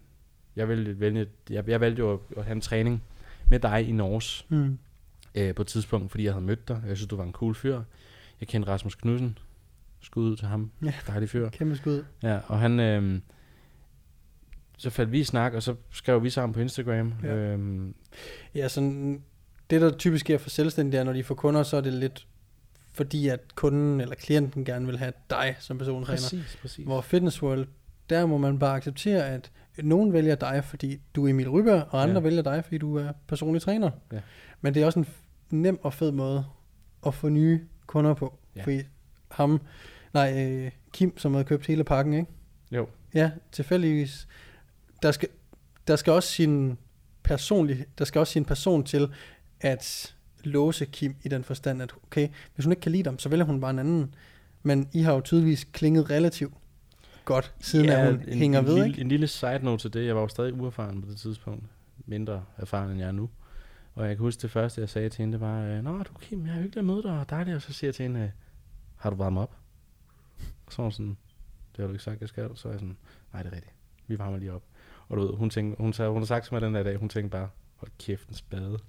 [SPEAKER 2] Jeg, ville vælge, jeg, jeg valgte jo at have en træning med dig i Norge
[SPEAKER 1] Mm.
[SPEAKER 2] øh, på et tidspunkt, fordi jeg havde mødt dig. Jeg synes, du var en cool fyr. Jeg kendte Rasmus Knudsen. Skud ud til ham.
[SPEAKER 1] Ja.
[SPEAKER 2] Dejlig fyr.
[SPEAKER 1] Kæmpe skud.
[SPEAKER 2] Ja, og han... Øh, så faldt vi i snak, og så skrev vi sammen på Instagram.
[SPEAKER 1] Ja.
[SPEAKER 2] Ja. Øhm,
[SPEAKER 1] Ja, sådan, det der typisk sker for selvstændige, er, når de får kunder, så er det lidt fordi, at kunden eller klienten gerne vil have dig som persontræner.
[SPEAKER 2] præcis, præcis.
[SPEAKER 1] Hvor Fitness World, der må man bare acceptere, at nogen vælger dig, fordi du er Emil Ryberg, og andre
[SPEAKER 2] ja.
[SPEAKER 1] Vælger dig, fordi du er personlig træner.
[SPEAKER 2] Ja.
[SPEAKER 1] Men det er også en nem og fed måde at få nye kunder på.
[SPEAKER 2] Ja.
[SPEAKER 1] Fordi ham, nej, øh, Kim, som havde købt hele pakken, ikke?
[SPEAKER 2] Jo.
[SPEAKER 1] Ja, tilfældigvis. Der skal, der skal også sin personlig, der skal også sin person til at låse Kim i den forstand, at okay, hvis hun ikke kan lide dem, så vælger hun bare en anden. Men I har jo tydeligvis klinget relativt godt, siden ja, at hun
[SPEAKER 2] en,
[SPEAKER 1] hænger
[SPEAKER 2] en
[SPEAKER 1] ved,
[SPEAKER 2] lille,
[SPEAKER 1] ikke?
[SPEAKER 2] En lille side note til det. Jeg var jo stadig uerfaren på det tidspunkt. Mindre erfaren, end jeg er nu. Og jeg kan huske det første, jeg sagde til hende, det var, øh, Nå, du Kim, jeg er hyggelig at møde dig, og dejligt. Og så siger jeg til hende, øh, har du varmet op? Og så var hun sådan, det har du ikke sagt, jeg skal. Så er jeg sådan, nej, det er rigtigt. Vi varmer lige op. Og du ved, hun, tænkte, hun, sagde, hun har sagt til mig den der dag, hun tænkte bare, hold kæft, en spade.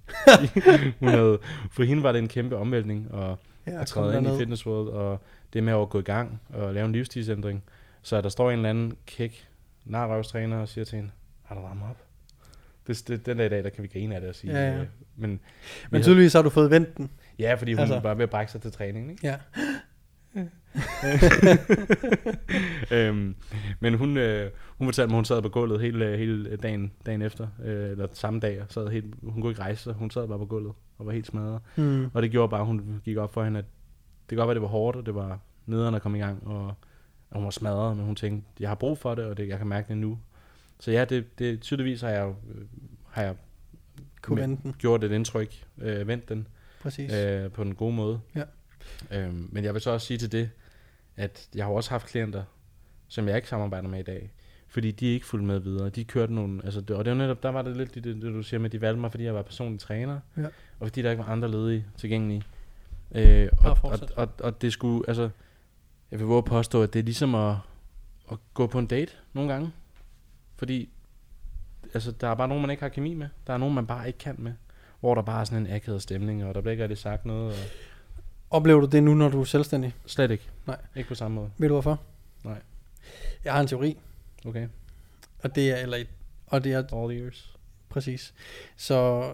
[SPEAKER 2] hun havde, for hende var det en kæmpe omvæltning, og
[SPEAKER 1] Ja,
[SPEAKER 2] at træde ind i. Fitness World, og det med at gå i gang og lave en livsstilsændring. Så der står en eller anden kæk narrøvstræner og siger til hende, har du varmet op? Det, det, den dag i dag, der kan vi grine af det og sige.
[SPEAKER 1] Ja, ja.
[SPEAKER 2] øh, men,
[SPEAKER 1] Men
[SPEAKER 2] vi
[SPEAKER 1] tydeligvis har du fået vendt den.
[SPEAKER 2] ja, fordi hun
[SPEAKER 1] Altså.
[SPEAKER 2] var ved at brække sig til træningen. Ikke?
[SPEAKER 1] Ja.
[SPEAKER 2] øhm, men hun, øh, hun fortalte mig, at hun sad på gulvet hele, hele dagen, dagen efter, øh, eller samme dag, og sad helt, hun kunne ikke rejse sig, hun sad bare på gulvet og var helt smadret.
[SPEAKER 1] Hmm.
[SPEAKER 2] Og det gjorde bare, at hun gik op for hende, at det godt være, at det var hårdt, og det var nederen at komme i gang, og, og hun var smadret, men hun tænkte, jeg har brug for det, og det, jeg kan mærke det nu. Så ja, det, det tydeligvis har jeg, øh, har jeg
[SPEAKER 1] Kunne
[SPEAKER 2] Men-
[SPEAKER 1] vende den.
[SPEAKER 2] gjort et indtryk, øh, vendt den
[SPEAKER 1] Præcis.
[SPEAKER 2] øh, på en god måde.
[SPEAKER 1] Ja.
[SPEAKER 2] Øhm, men jeg vil så også sige til det, at jeg har også haft klienter, som jeg ikke samarbejder med i dag, fordi de er ikke fulgt med videre. De kørte nogle, altså det, og det var netop, der var det lidt det, det, du siger med, de valgte mig, fordi jeg var personlig træner,
[SPEAKER 1] Ja.
[SPEAKER 2] og fordi der ikke var andre ledige tilgængelige. Øh, og, og, og, og, det skulle, altså, jeg vil våge at påstå, at det er ligesom at, at gå på en date nogle gange, fordi altså, der er bare nogen, man ikke har kemi med. Der er nogen, man bare ikke kan med. Hvor der bare er sådan en akavet stemning, og der bliver ikke rigtig sagt noget. Og
[SPEAKER 1] Oplever du det nu, når du er selvstændig?
[SPEAKER 2] slet ikke.
[SPEAKER 1] Nej.
[SPEAKER 2] Ikke på samme måde.
[SPEAKER 1] Ved du hvorfor?
[SPEAKER 2] Nej.
[SPEAKER 1] Jeg har en teori,
[SPEAKER 2] Okay.
[SPEAKER 1] og det er, eller, og det er
[SPEAKER 2] All ears.
[SPEAKER 1] Præcis. Så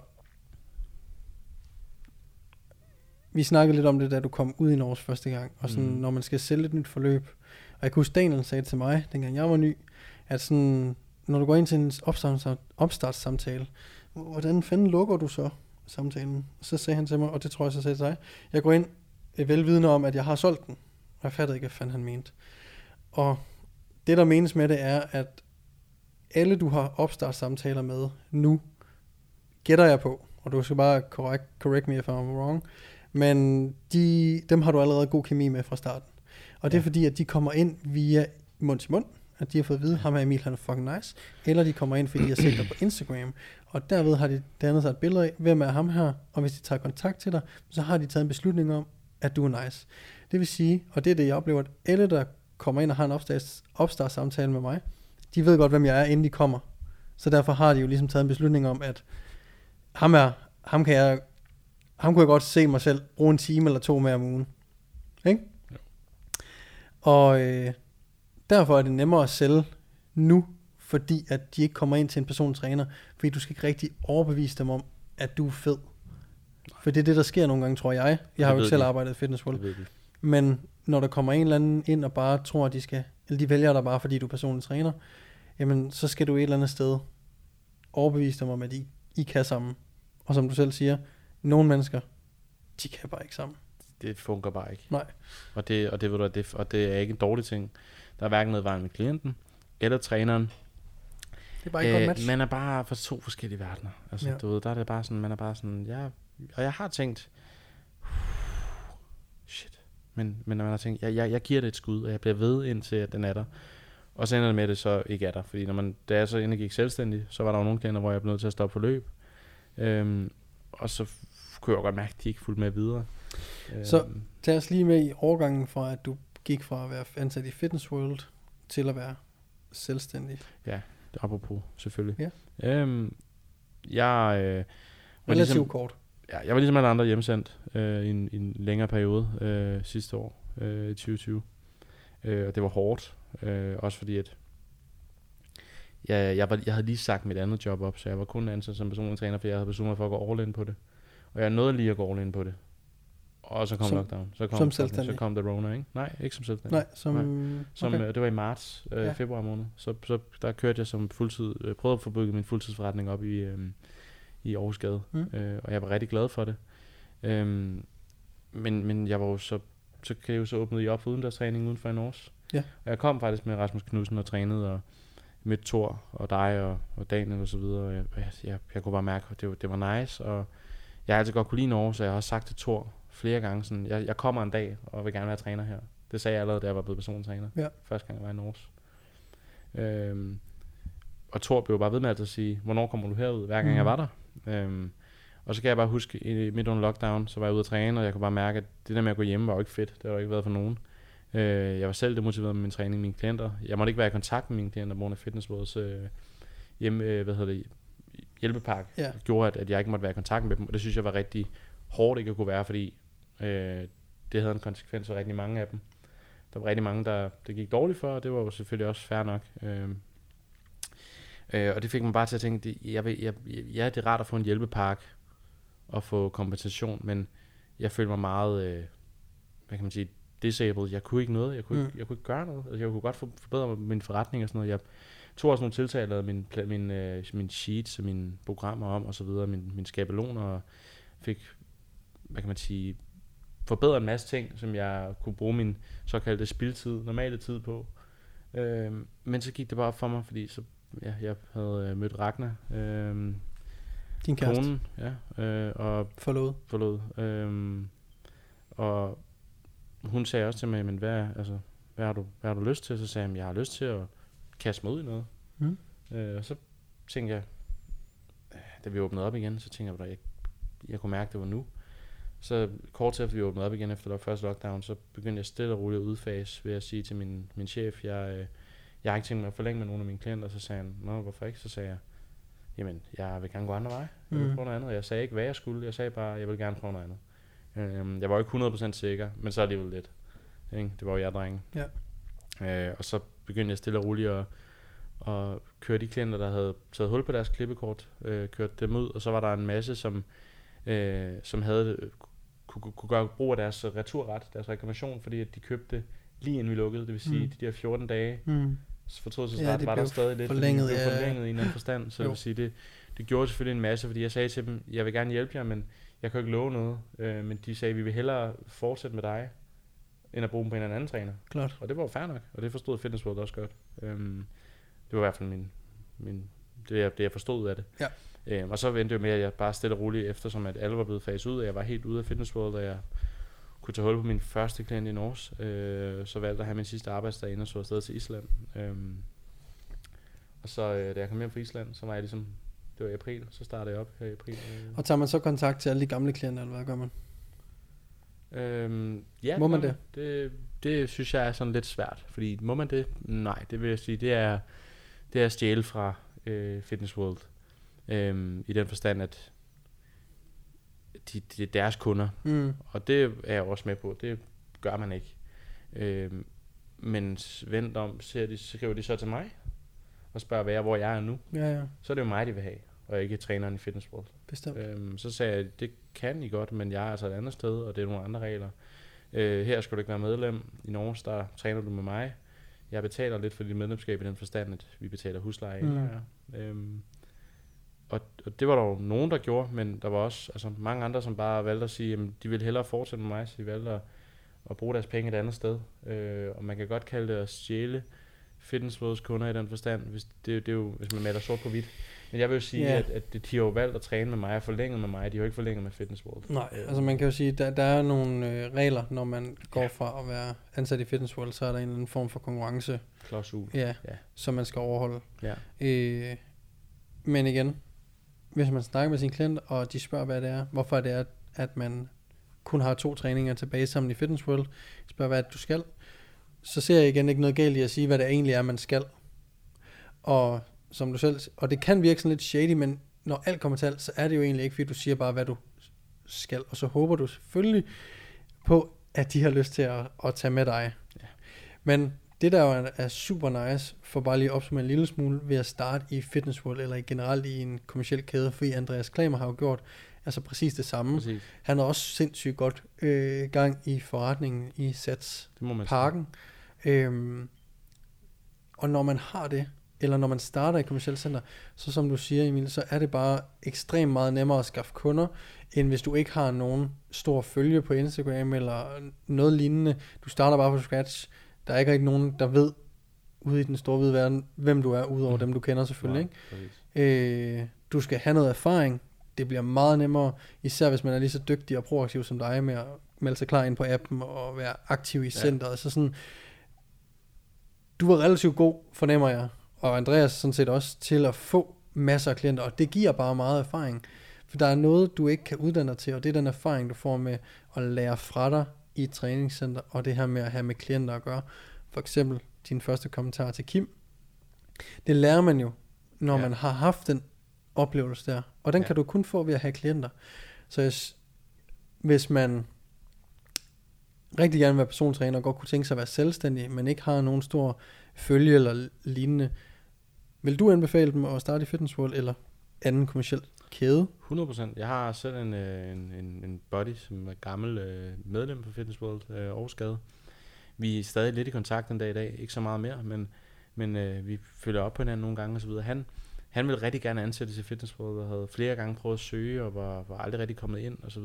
[SPEAKER 1] vi snakkede lidt om det, da du kom ud i Norge første gang, og sådan, mm. Når man skal sælge et nyt forløb. Og jeg kunne huske, Daniel sagde til mig, dengang jeg var ny, at sådan, når du går ind til en opstarts- opstartssamtale, hvordan fanden lukker du så samtalen? Så sagde han til mig, og det tror jeg så sagde til dig, jeg går ind velvidende om, at jeg har solgt den. Og jeg fattede ikke, hvad fanden han mente. Og det, der menes med det, er, at alle, du har opstartssamtaler med nu, gætter jeg på, og du skal bare correct, correct me if I'm wrong, men de, dem har du allerede god kemi med fra starten. Og det er
[SPEAKER 2] Ja.
[SPEAKER 1] fordi, at de kommer ind via mund til mund, at de har fået at vide, ham her Emil, han er fucking nice, eller de kommer ind, fordi de har set dig på Instagram, og derved har de dannet sig et billede af, hvem er ham her, og hvis de tager kontakt til dig, så har de taget en beslutning om, at du er nice. Det vil sige, og det er det, jeg oplever, at alle, der kommer ind og har en opstarts, opstartssamtale med mig, de ved godt, hvem jeg er, inden de kommer. Så derfor har de jo ligesom taget en beslutning om, at ham er, ham kan jeg, ham kunne jeg godt se mig selv bruge en time eller to mere om ugen. Ikke?
[SPEAKER 2] Jo.
[SPEAKER 1] Og øh, derfor er det nemmere at sælge nu, fordi at de ikke kommer ind til en persontræner, fordi du skal ikke rigtig overbevise dem om, at du er fed. For det er det, der sker nogle gange, tror jeg. Jeg har jo ikke selv
[SPEAKER 2] de.
[SPEAKER 1] arbejdet i Fitness World.
[SPEAKER 2] Det.
[SPEAKER 1] Men når der kommer en eller anden ind og bare tror, at de skal, eller de vælger dig bare, fordi du er personlig træner, jamen så skal du et eller andet sted overbevise dem om, at I, I kan sammen. Og som du selv siger, nogle mennesker, de kan bare ikke sammen.
[SPEAKER 2] Det fungerer bare ikke.
[SPEAKER 1] Nej.
[SPEAKER 2] Og det, og det, ved du, det, og det er ikke en dårlig ting. Der er hverken noget vejen med klienten eller træneren.
[SPEAKER 1] Det er bare ikke øh, godt match.
[SPEAKER 2] man er bare for to forskellige verdener. Altså,
[SPEAKER 1] Ja.
[SPEAKER 2] du ved, der er det bare sådan, man er bare sådan, ja, og jeg har tænkt, shit, men, men man har tænkt, jeg, jeg, jeg giver det et skud, og jeg bliver ved indtil, at den er der. Og så ender det med, at det så ikke er der. Fordi når man, da jeg så endelig gik selvstændig, så var der jo nogle klienter, hvor jeg blev nødt til at stoppe for løb. Øhm, og så kunne jeg godt mærke, at de ikke fulgte med videre.
[SPEAKER 1] Så-
[SPEAKER 2] Øhm,
[SPEAKER 1] Tag os lige med i overgangen fra, at du gik fra at være ansat i Fitness World til at være selvstændig.
[SPEAKER 2] apropos, selvfølgelig.
[SPEAKER 1] Ja.
[SPEAKER 2] Øhm, jeg, øh, var
[SPEAKER 1] Relativt
[SPEAKER 2] ligesom,
[SPEAKER 1] kort.
[SPEAKER 2] ja, jeg var ligesom alle andre hjemsendt øh, i, en, i en længere periode øh, sidste år, øh, i 2020. Øh, og det var hårdt, øh, også fordi at jeg, jeg, var, jeg havde lige sagt mit andet job op, så jeg var kun ansat som personlig træner, for jeg havde besluttet mig for at gå all in på det. Og jeg nåede lige at gå all in på det. Og så kom
[SPEAKER 1] Som-
[SPEAKER 2] lockdown. Så kom,
[SPEAKER 1] som
[SPEAKER 2] så
[SPEAKER 1] selvstændig?
[SPEAKER 2] kom the Rona, ikke? Nej, ikke som selvstændig.
[SPEAKER 1] Nej, som...
[SPEAKER 2] Som,
[SPEAKER 1] okay.
[SPEAKER 2] okay. det var i marts, øh,
[SPEAKER 1] Ja.
[SPEAKER 2] februar måned. Så, så der kørte jeg som fuldtid, øh, prøvede at få bygget min fuldtidsforretning op i, øh, i Aarhus Gade.
[SPEAKER 1] Mm.
[SPEAKER 2] Øh, og jeg var rigtig glad for det. Øhm, men, men jeg var jo så, så kan jeg jo så åbnede I op for udendørstræning uden for en års.
[SPEAKER 1] Ja.
[SPEAKER 2] Og jeg kom faktisk med Rasmus Knudsen og trænede, og mødte Thor og dig og, og Daniel og så videre. Og jeg, jeg, jeg, jeg kunne bare mærke, at det, var- det var nice. Og jeg har altid godt kunne lide Norge, så jeg har også sagt til Thor flere gange, sådan, jeg, jeg kommer en dag og vil gerne være træner her. Det sagde jeg allerede, da jeg var blevet persontræner.
[SPEAKER 1] Ja.
[SPEAKER 2] Første gang jeg var i Norge. Øhm, og Thor blev bare ved med at sige, hvornår kommer du herud, hver gang
[SPEAKER 1] Mhm.
[SPEAKER 2] jeg var der. Øhm, og så kan jeg bare huske, i, midt under lockdown, så var jeg ude at træne, og jeg kunne bare mærke, at det der med at gå hjemme var jo ikke fedt. Det har jo ikke været for nogen. Øh, jeg var selv demotiveret med min træning, mine klienter. Jeg måtte ikke være i kontakt med mine klienter, på grund af Fitness Worlds øh, hjemme, øh, hvad hedder det, hjælpepakke.
[SPEAKER 1] Ja.
[SPEAKER 2] Gjorde, at, at jeg ikke måtte være i kontakt med dem, og det synes jeg var rigtig hårdt ikke at kunne være, fordi øh, det havde en konsekvens for rigtig mange af dem. Der var rigtig mange, der det gik dårligt for, og det var jo selvfølgelig også fair nok. Øh, øh, og det fik mig bare til at tænke, det, jeg vil, jeg, ja, det er rart at få en hjælpepakke og få kompensation, men jeg følte mig meget, øh, hvad kan man sige, disabled. Jeg kunne ikke noget. Jeg kunne,
[SPEAKER 1] Mm.
[SPEAKER 2] ikke, jeg kunne ikke gøre noget. Altså, jeg kunne godt for, forbedre min forretning og sådan noget. Jeg tog også nogle tiltag, jeg lavede min, min, øh, min sheets og mine programmer om og så videre, min, min skabeloner og fik, hvad kan man sige, forbedret en masse ting, som jeg kunne bruge min såkaldte spildtid, normale tid på. Øh, men så gik det bare op for mig, fordi så, ja, jeg havde øh, mødt Ragnar, øh,
[SPEAKER 1] Din kæreste.
[SPEAKER 2] konen, ja, øh, og
[SPEAKER 1] Forlod.
[SPEAKER 2] forlod. Øhm, og hun sagde også til mig, men hvad, altså, hvad, har du, hvad har du lyst til? Så sagde jeg, "Jamen, jeg har lyst til at kaste mig ud i noget.
[SPEAKER 1] Mm.
[SPEAKER 2] Øh, og så tænkte jeg, øh, da vi åbnede op igen, så tænkte jeg, jeg, jeg kunne mærke, at det var nu. Så kort efter vi åbnede op igen efter lok- første lockdown, så begyndte jeg stille og roligt at udfase ved at sige til min, min chef, jeg, øh, jeg har ikke tænkt mig at forlænge med nogen af mine klienter. Så sagde han, nå, hvorfor ikke? Så sagde jeg, jamen, jeg vil gerne gå andre veje. Jeg vil
[SPEAKER 1] Mm.
[SPEAKER 2] prøve noget andet. Jeg sagde ikke, hvad jeg skulle. Jeg sagde bare, jeg vil gerne prøve noget andet. Øhm, jeg var jo ikke 100% sikker, men så alligevel lidt. Ikke? Det var jo jeg, drenge.
[SPEAKER 1] Ja.
[SPEAKER 2] Øh, og så begyndte jeg stille og roligt at, at køre de klienter, der havde taget hul på deres klippekort, øh, kørt dem ud, og så var der en masse, som, øh, som havde kunne, kunne, gøre brug af deres returret, deres reklamation, fordi at de købte lige inden vi lukkede, det vil sige,
[SPEAKER 1] Mm.
[SPEAKER 2] de der 14 dage
[SPEAKER 1] Mm.
[SPEAKER 2] fortrydelsesret
[SPEAKER 1] Ja,
[SPEAKER 2] ja,
[SPEAKER 1] det
[SPEAKER 2] var der stadig lidt,
[SPEAKER 1] forlænget,
[SPEAKER 2] fordi det blev
[SPEAKER 1] ja.
[SPEAKER 2] forlænget i en anden forstand, så
[SPEAKER 1] Jo.
[SPEAKER 2] det vil sige, det, det gjorde selvfølgelig en masse, fordi jeg sagde til dem, jeg vil gerne hjælpe jer, men jeg kan ikke love noget, øh, men de sagde, vi vil hellere fortsætte med dig, end at bruge dem på en eller anden træner.
[SPEAKER 1] Klart.
[SPEAKER 2] Og det var jo fair nok, og det forstod Fitness World også godt. Øhm, det var i hvert fald min, min, det, jeg, det, jeg forstod af det.
[SPEAKER 1] Ja.
[SPEAKER 2] Øhm, og så vendte jo med, at jeg bare stille og roligt, eftersom at alle var blevet faset ud, og jeg var helt ude af Fitness World, og jeg kunne tage hul på min første klient i Norge, øh, så valgte jeg at have min sidste arbejdsdag inden og så afsted til Island. Øhm, og så øh, da jeg kom hjem fra Island, så var jeg ligesom, det var i april, så startede jeg op her i april. Øh.
[SPEAKER 1] Og tager man så kontakt til alle de gamle klienter, eller hvad gør man?
[SPEAKER 2] Øhm, ja,
[SPEAKER 1] Må man
[SPEAKER 2] det? det? Det synes jeg er sådan lidt svært, fordi må man det? Nej, det vil jeg sige, det er, det er at stjæle fra øh, Fitness World. Øhm, I den forstand, at de, de, er deres kunder.
[SPEAKER 1] Mm.
[SPEAKER 2] Og det er jeg også med på. Det gør man ikke. Øh, men vent om, ser de, skriver de så til mig og spørger, hvad jeg, hvor jeg er nu.
[SPEAKER 1] Ja, ja,
[SPEAKER 2] Så er det jo mig, de vil have, og ikke træneren i Fitness World.
[SPEAKER 1] Bestemt.
[SPEAKER 2] Øhm, så sagde jeg, det kan I godt, men jeg er altså et andet sted, og det er nogle andre regler. Øh, her skal du ikke være medlem. I Norge, der træner du med mig. Jeg betaler lidt for dit medlemskab i den forstand, at vi betaler husleje.
[SPEAKER 1] Mm.
[SPEAKER 2] Øhm, og, og det var der jo nogen, der gjorde, men der var også altså, mange andre, som bare valgte at sige, at de ville hellere fortsætte med mig, så de valgte at, at bruge deres penge et andet sted. Øh, og man kan godt kalde det at stjæle Fitness Worlds kunder i den forstand, hvis, det, det er jo, hvis man maler sort på hvidt. Men jeg vil jo sige,
[SPEAKER 1] Ja.
[SPEAKER 2] yeah. at, at de har jo valgt at træne med mig og forlænget med mig. De har jo ikke forlænget med Fitness World.
[SPEAKER 1] Nej, altså man kan jo sige, der, der er nogle øh, regler, når man går fra at være ansat i Fitness World, så er der en eller anden form for konkurrence,
[SPEAKER 2] Klausul.
[SPEAKER 1] ja,
[SPEAKER 2] Ja.
[SPEAKER 1] som man skal overholde.
[SPEAKER 2] Ja.
[SPEAKER 1] Øh, men igen, hvis man snakker med sin klient, og de spørger, hvad det er, hvorfor det er, at man kun har to træninger tilbage sammen i Fitness World, spørger, hvad det, du skal, så ser jeg igen ikke noget galt i at sige, hvad det egentlig er, man skal. Og som du selv, og det kan virke sådan lidt shady, men når alt kommer til alt, så er det jo egentlig ikke, fordi du siger bare, hvad du skal, og så håber du selvfølgelig på, at de har lyst til at, at tage med dig.
[SPEAKER 2] Ja.
[SPEAKER 1] Men det der jo er, er super nice, for bare lige at opsummere en lille smule, ved at starte i Fitness World, eller generelt i en kommersiel kæde, fordi Andreas Klamer har jo gjort altså præcis det samme.
[SPEAKER 2] Præcis.
[SPEAKER 1] Han har også sindssygt godt øh, gang i forretningen i Sats. Parken. Øhm, og når man har det, eller når man starter i kommersielt center, så som du siger Emil, så er det bare ekstremt meget nemmere at skaffe kunder, end hvis du ikke har nogen stor følge på Instagram eller noget lignende. Du starter bare på scratch. Der er ikke rigtig nogen, der ved ude i den store hvide verden, hvem du er, udover
[SPEAKER 2] Mm.
[SPEAKER 1] dem du kender selvfølgelig.
[SPEAKER 2] Nej.
[SPEAKER 1] Ikke? Øh, du skal have noget erfaring. Det bliver meget nemmere, især hvis man er lige så dygtig og proaktiv som dig med at melde sig klar ind på appen og være aktiv i
[SPEAKER 2] Ja.
[SPEAKER 1] centret. Så sådan, du var relativt god, fornemmer jeg, og Andreas sådan set også, til at få masser af klienter, og det giver bare meget erfaring. For der er noget, du ikke kan uddanne dig til, og det er den erfaring, du får med at lære fra dig i et træningscenter, og det her med at have med klienter at gøre. For eksempel din første kommentar til Kim. Det lærer man jo, når
[SPEAKER 2] Ja.
[SPEAKER 1] man har haft den oplevelse der, og den
[SPEAKER 2] Ja.
[SPEAKER 1] kan du kun få ved at have klienter. Så hvis, hvis man rigtig gerne vil være persontræner og godt kunne tænke sig at være selvstændig, men ikke har nogen stor følge eller lignende, vil du anbefale dem at starte i Fitness World eller anden kommersiel kæde?
[SPEAKER 2] 100%. Jeg har selv en, øh, en, en, en buddy, som er gammel øh, medlem på Fitness World, øh, Aarhusgade. Vi er stadig lidt i kontakt den dag i dag, ikke så meget mere, men, men øh, vi følger op på hinanden nogle gange osv. Han, han ville rigtig gerne ansættes i Fitness World, og havde flere gange prøvet at søge, og var, var aldrig rigtig kommet ind osv.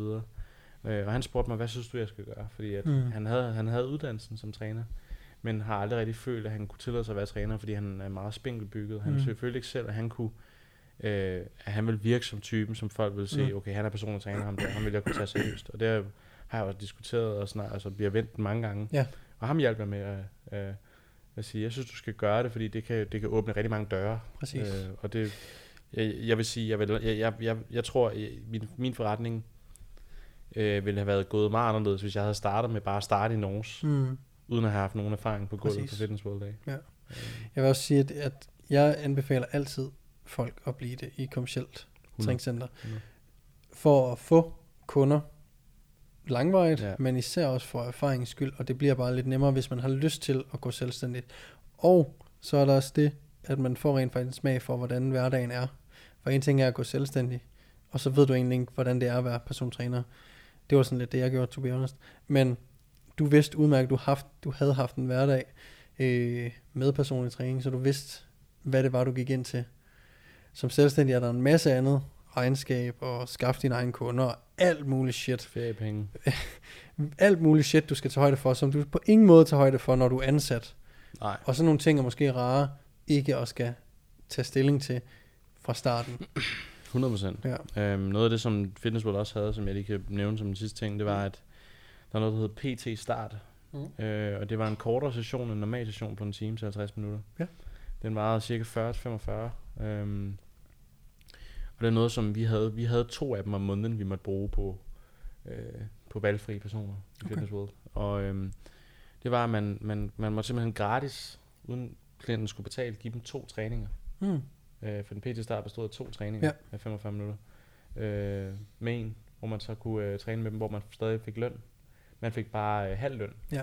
[SPEAKER 2] Øh, og han spurgte mig, hvad synes du, jeg skal gøre? Fordi at
[SPEAKER 1] mm.
[SPEAKER 2] han, havde, han havde uddannelsen som træner, men har aldrig rigtig følt, at han kunne tillade sig at være træner, fordi han er meget spinkelbygget. Han
[SPEAKER 1] Mm.
[SPEAKER 2] følte ikke selv, at han kunne øh, at han vil virke som typen, som folk vil se,
[SPEAKER 1] Mm.
[SPEAKER 2] okay, han er personlig træner, ham der, ham vil jeg kunne tage seriøst. Og det har jeg også diskuteret, og snart, altså, vi har vendt mange gange.
[SPEAKER 1] Ja.
[SPEAKER 2] Og ham hjalp jeg med at, at, at sige, jeg synes, du skal gøre det, fordi det kan, det kan åbne rigtig mange døre.
[SPEAKER 1] Præcis.
[SPEAKER 2] Øh, og det, jeg, jeg vil sige, jeg, vil, jeg, jeg, jeg, jeg tror, jeg, min, min forretning øh, ville have været gået meget anderledes, hvis jeg havde startet med bare at starte i Norge,
[SPEAKER 1] Mm.
[SPEAKER 2] Uden at have haft nogen erfaring på gulvet på
[SPEAKER 1] Præcis.
[SPEAKER 2] Fitness World Day.
[SPEAKER 1] Ja.
[SPEAKER 2] Øh,
[SPEAKER 1] Jeg vil også sige, at, at jeg anbefaler altid folk at blive det i kommersielt
[SPEAKER 2] 100.
[SPEAKER 1] træningscenter.
[SPEAKER 2] 100.
[SPEAKER 1] For at få kunder langvarigt. Ja. men især også for erfaringens skyld, og det bliver bare lidt nemmere, hvis man har lyst til at gå selvstændigt. Og så er der også det, at man får rent faktisk en smag for, hvordan hverdagen er. For en ting er at gå selvstændig, og så ved du egentlig ikke, hvordan det er at være persontræner. Det var sådan lidt det, jeg gjorde, to be honest. Men du vidste udmærket, du, haft, du havde haft en hverdag øh, med personlig træning, så du vidste, hvad det var, du gik ind til. Som selvstændig er der en masse andet, regnskab og skaffe dine egne kunder og alt muligt shit.
[SPEAKER 2] Feriepenge.
[SPEAKER 1] Alt muligt shit, du skal tage højde for, som du på ingen måde tager højde for, når du er ansat.
[SPEAKER 2] Nej.
[SPEAKER 1] Og sådan nogle ting er måske rare, ikke at skal tage stilling til fra starten.
[SPEAKER 2] 100 procent.
[SPEAKER 1] Ja.
[SPEAKER 2] Øhm, noget af det, som Fitness World også havde, som jeg lige kan nævne som den sidste ting, det var, at der er noget, der hedder PT Start.
[SPEAKER 1] Mm.
[SPEAKER 2] Øh, og det var en kortere session, en normal session på en time til 50 minutter.
[SPEAKER 1] Ja.
[SPEAKER 2] Den varede cirka 40-45. Øhm, og det er noget, som vi havde. Vi havde to af dem om måneden, vi måtte bruge på, øh, på valgfri personer i
[SPEAKER 1] Okay.
[SPEAKER 2] Fitness World. Og øhm, det var, at man, man, man måtte simpelthen gratis, uden klienten skulle betale, give dem to træninger.
[SPEAKER 1] Mm.
[SPEAKER 2] Øh, for den PT start bestod af to træninger
[SPEAKER 1] Ja.
[SPEAKER 2] af 45 minutter. Øh, med en, hvor man så kunne øh, træne med dem, hvor man stadig fik løn. Man fik bare øh, halv løn.
[SPEAKER 1] Ja.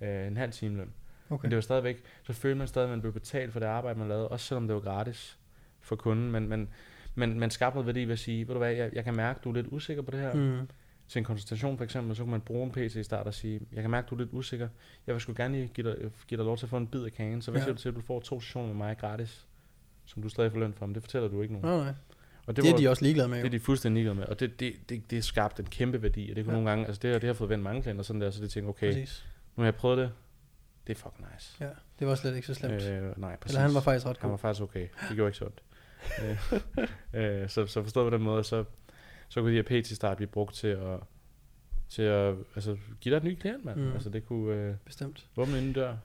[SPEAKER 2] Øh, en halv time løn.
[SPEAKER 1] Okay.
[SPEAKER 2] Men det var stadigvæk, så følte man stadig, at man blev betalt for det arbejde, man lavede, også selvom det var gratis for kunden. Men, men, men man skabte noget værdi ved at sige, ved du hvad, jeg, jeg kan mærke, du er lidt usikker på det her.
[SPEAKER 1] Mm.
[SPEAKER 2] Til en konsultation for eksempel, så kan man bruge en PC i start og sige, jeg kan mærke, du er lidt usikker. Jeg vil sgu gerne lige give dig, give dig lov til at få en bid af kagen. Så hvad
[SPEAKER 1] Ja.
[SPEAKER 2] siger du til, at du får to sessioner med mig gratis, som du stadig får løn for, men det fortæller du ikke nogen.
[SPEAKER 1] Nej, nej.
[SPEAKER 2] Og
[SPEAKER 1] Det, det er
[SPEAKER 2] var-
[SPEAKER 1] de også ligeglade med,
[SPEAKER 2] det er de fuldstændig ligeglade med, og det, det, det, det skabte en kæmpe værdi, og det kunne
[SPEAKER 1] Ja.
[SPEAKER 2] nogle gange, altså det, har- det har fået vendt mange klienter sådan der, så det tænker, okay,
[SPEAKER 1] Præcis.
[SPEAKER 2] nu har jeg prøvet det, det er fucking nice.
[SPEAKER 1] Ja, det var slet ikke så slemt. Øh,
[SPEAKER 2] nej, præcis.
[SPEAKER 1] Eller han var faktisk ret
[SPEAKER 2] Han var
[SPEAKER 1] god.
[SPEAKER 2] faktisk okay. Det gjorde ikke så ondt. øh, øh, så, så forstået på den måde, så, så kunne de her PT-start blive brugt til at, til at altså, give dig et ny klient, mand.
[SPEAKER 1] Mm.
[SPEAKER 2] Altså det kunne øh,
[SPEAKER 1] Bestemt.
[SPEAKER 2] åbne en dør.